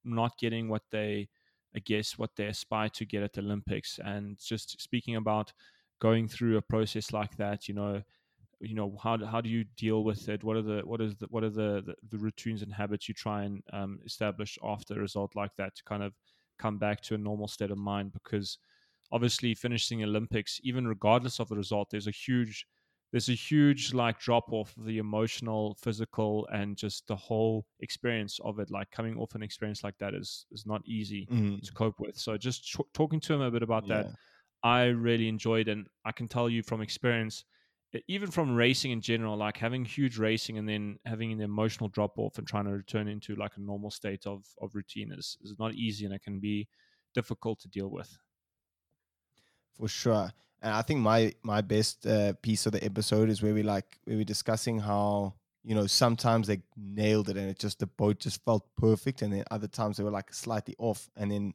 [SPEAKER 5] not getting what they, I guess, what they aspire to get at the Olympics, and just speaking about going through a process like that, you know, you know how how do you deal with it? What are the what is the what are the the, the routines and habits you try and um, establish after a result like that to kind of come back to a normal state of mind? Because obviously finishing olympics even regardless of the result there's a huge there's a huge like drop off of the emotional physical and just the whole experience of it like coming off an experience like that is is not easy
[SPEAKER 1] Mm,
[SPEAKER 5] to cope with so just ch- talking to him a bit about that. I really enjoyed, and I can tell you from experience, even from racing in general, like having huge racing and then having an emotional drop off and trying to return into like a normal state of of routine is is not easy, and it can be difficult to deal with.
[SPEAKER 1] for sure. And I think my my best uh, piece of the episode is where we like we were discussing how you know sometimes they nailed it and it just the boat just felt perfect, and then other times they were like slightly off, and then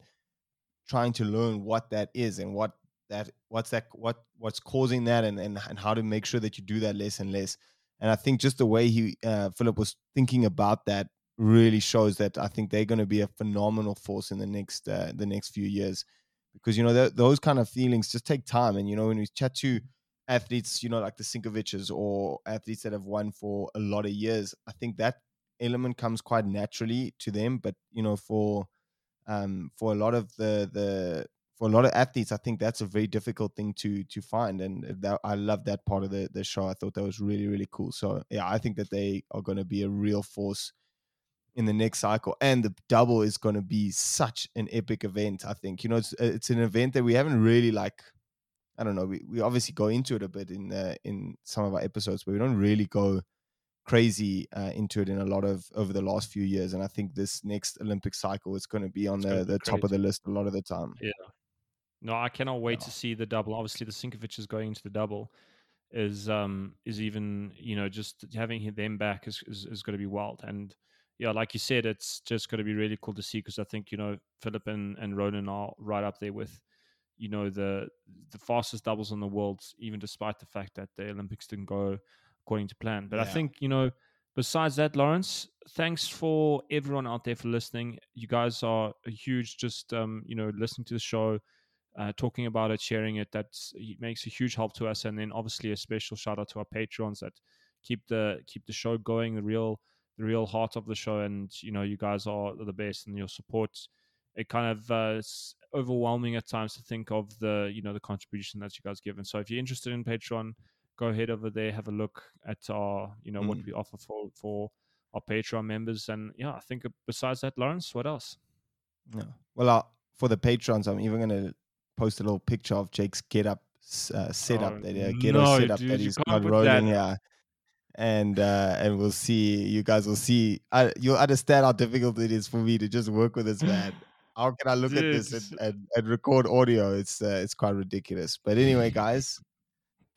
[SPEAKER 1] trying to learn what that is and what that what's that what what's causing that and and, and how to make sure that you do that less and less. And I think just the way he uh, Philip was thinking about that really shows that I think they're going to be a phenomenal force in the next uh, the next few years because you know th- those kind of feelings just take time and you know when we chat to athletes you know like the Sinkoviches or athletes that have won for a lot of years I think that element comes quite naturally to them but you know for um for a lot of the the for a lot of athletes I think that's a very difficult thing to to find and that I love that part of the the show I thought that was really really cool so yeah I think that they are going to be a real force in the next cycle. And the double is going to be such an epic event. I think you know it's it's an event that we haven't really like. I don't know. We, we obviously go into it a bit in uh, in some of our episodes, but we don't really go crazy uh, into it in a lot of over the last few years. And I think this next Olympic cycle is going to be on
[SPEAKER 5] It's
[SPEAKER 1] the, the top of the list a lot of the time.
[SPEAKER 5] Yeah. No, I cannot wait
[SPEAKER 1] Yeah.
[SPEAKER 5] to see the double. Obviously, the Sinkovic is going into the double. Is um is even you know just having them back is is, is going to be wild. And yeah, like you said, it's just going to be really cool to see because I think you know Philip and, and Ronan are right up there with you know the the fastest doubles in the world, even despite the fact that the Olympics didn't go according to plan. But I think you know besides that, Lawrence, thanks for everyone out there for listening. You guys are a huge, just um, you know, listening to the show, uh, talking about it, sharing it. That makes a huge help to us. And then obviously a special shout out to our patrons that keep the keep the show going, the real the real heart of the show. And you know, you guys are the best, and your support. It kind of uh, it's overwhelming at times to think of the you know the contribution that you guys give. And so if you're interested in Patreon, go ahead over there, have a look at our you know what
[SPEAKER 1] Mm.
[SPEAKER 5] we offer for for our Patreon members. And yeah, I think uh, besides that, Lawrence, what else?
[SPEAKER 1] Yeah. Well, uh, for the patrons, I'm even going to post a little picture of Jake's get up uh, setup,
[SPEAKER 5] Oh,
[SPEAKER 1] that uh, ghetto
[SPEAKER 5] no,
[SPEAKER 1] setup
[SPEAKER 5] dude,
[SPEAKER 1] that he's got rolling.
[SPEAKER 5] that-
[SPEAKER 1] Yeah. And uh, and we'll see. You guys will see. I, you'll understand how difficult it is for me to just work with this man. How can I look at this and, and, and record audio? It's uh, it's quite ridiculous. But anyway, guys,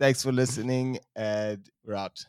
[SPEAKER 1] thanks for listening, and we're out.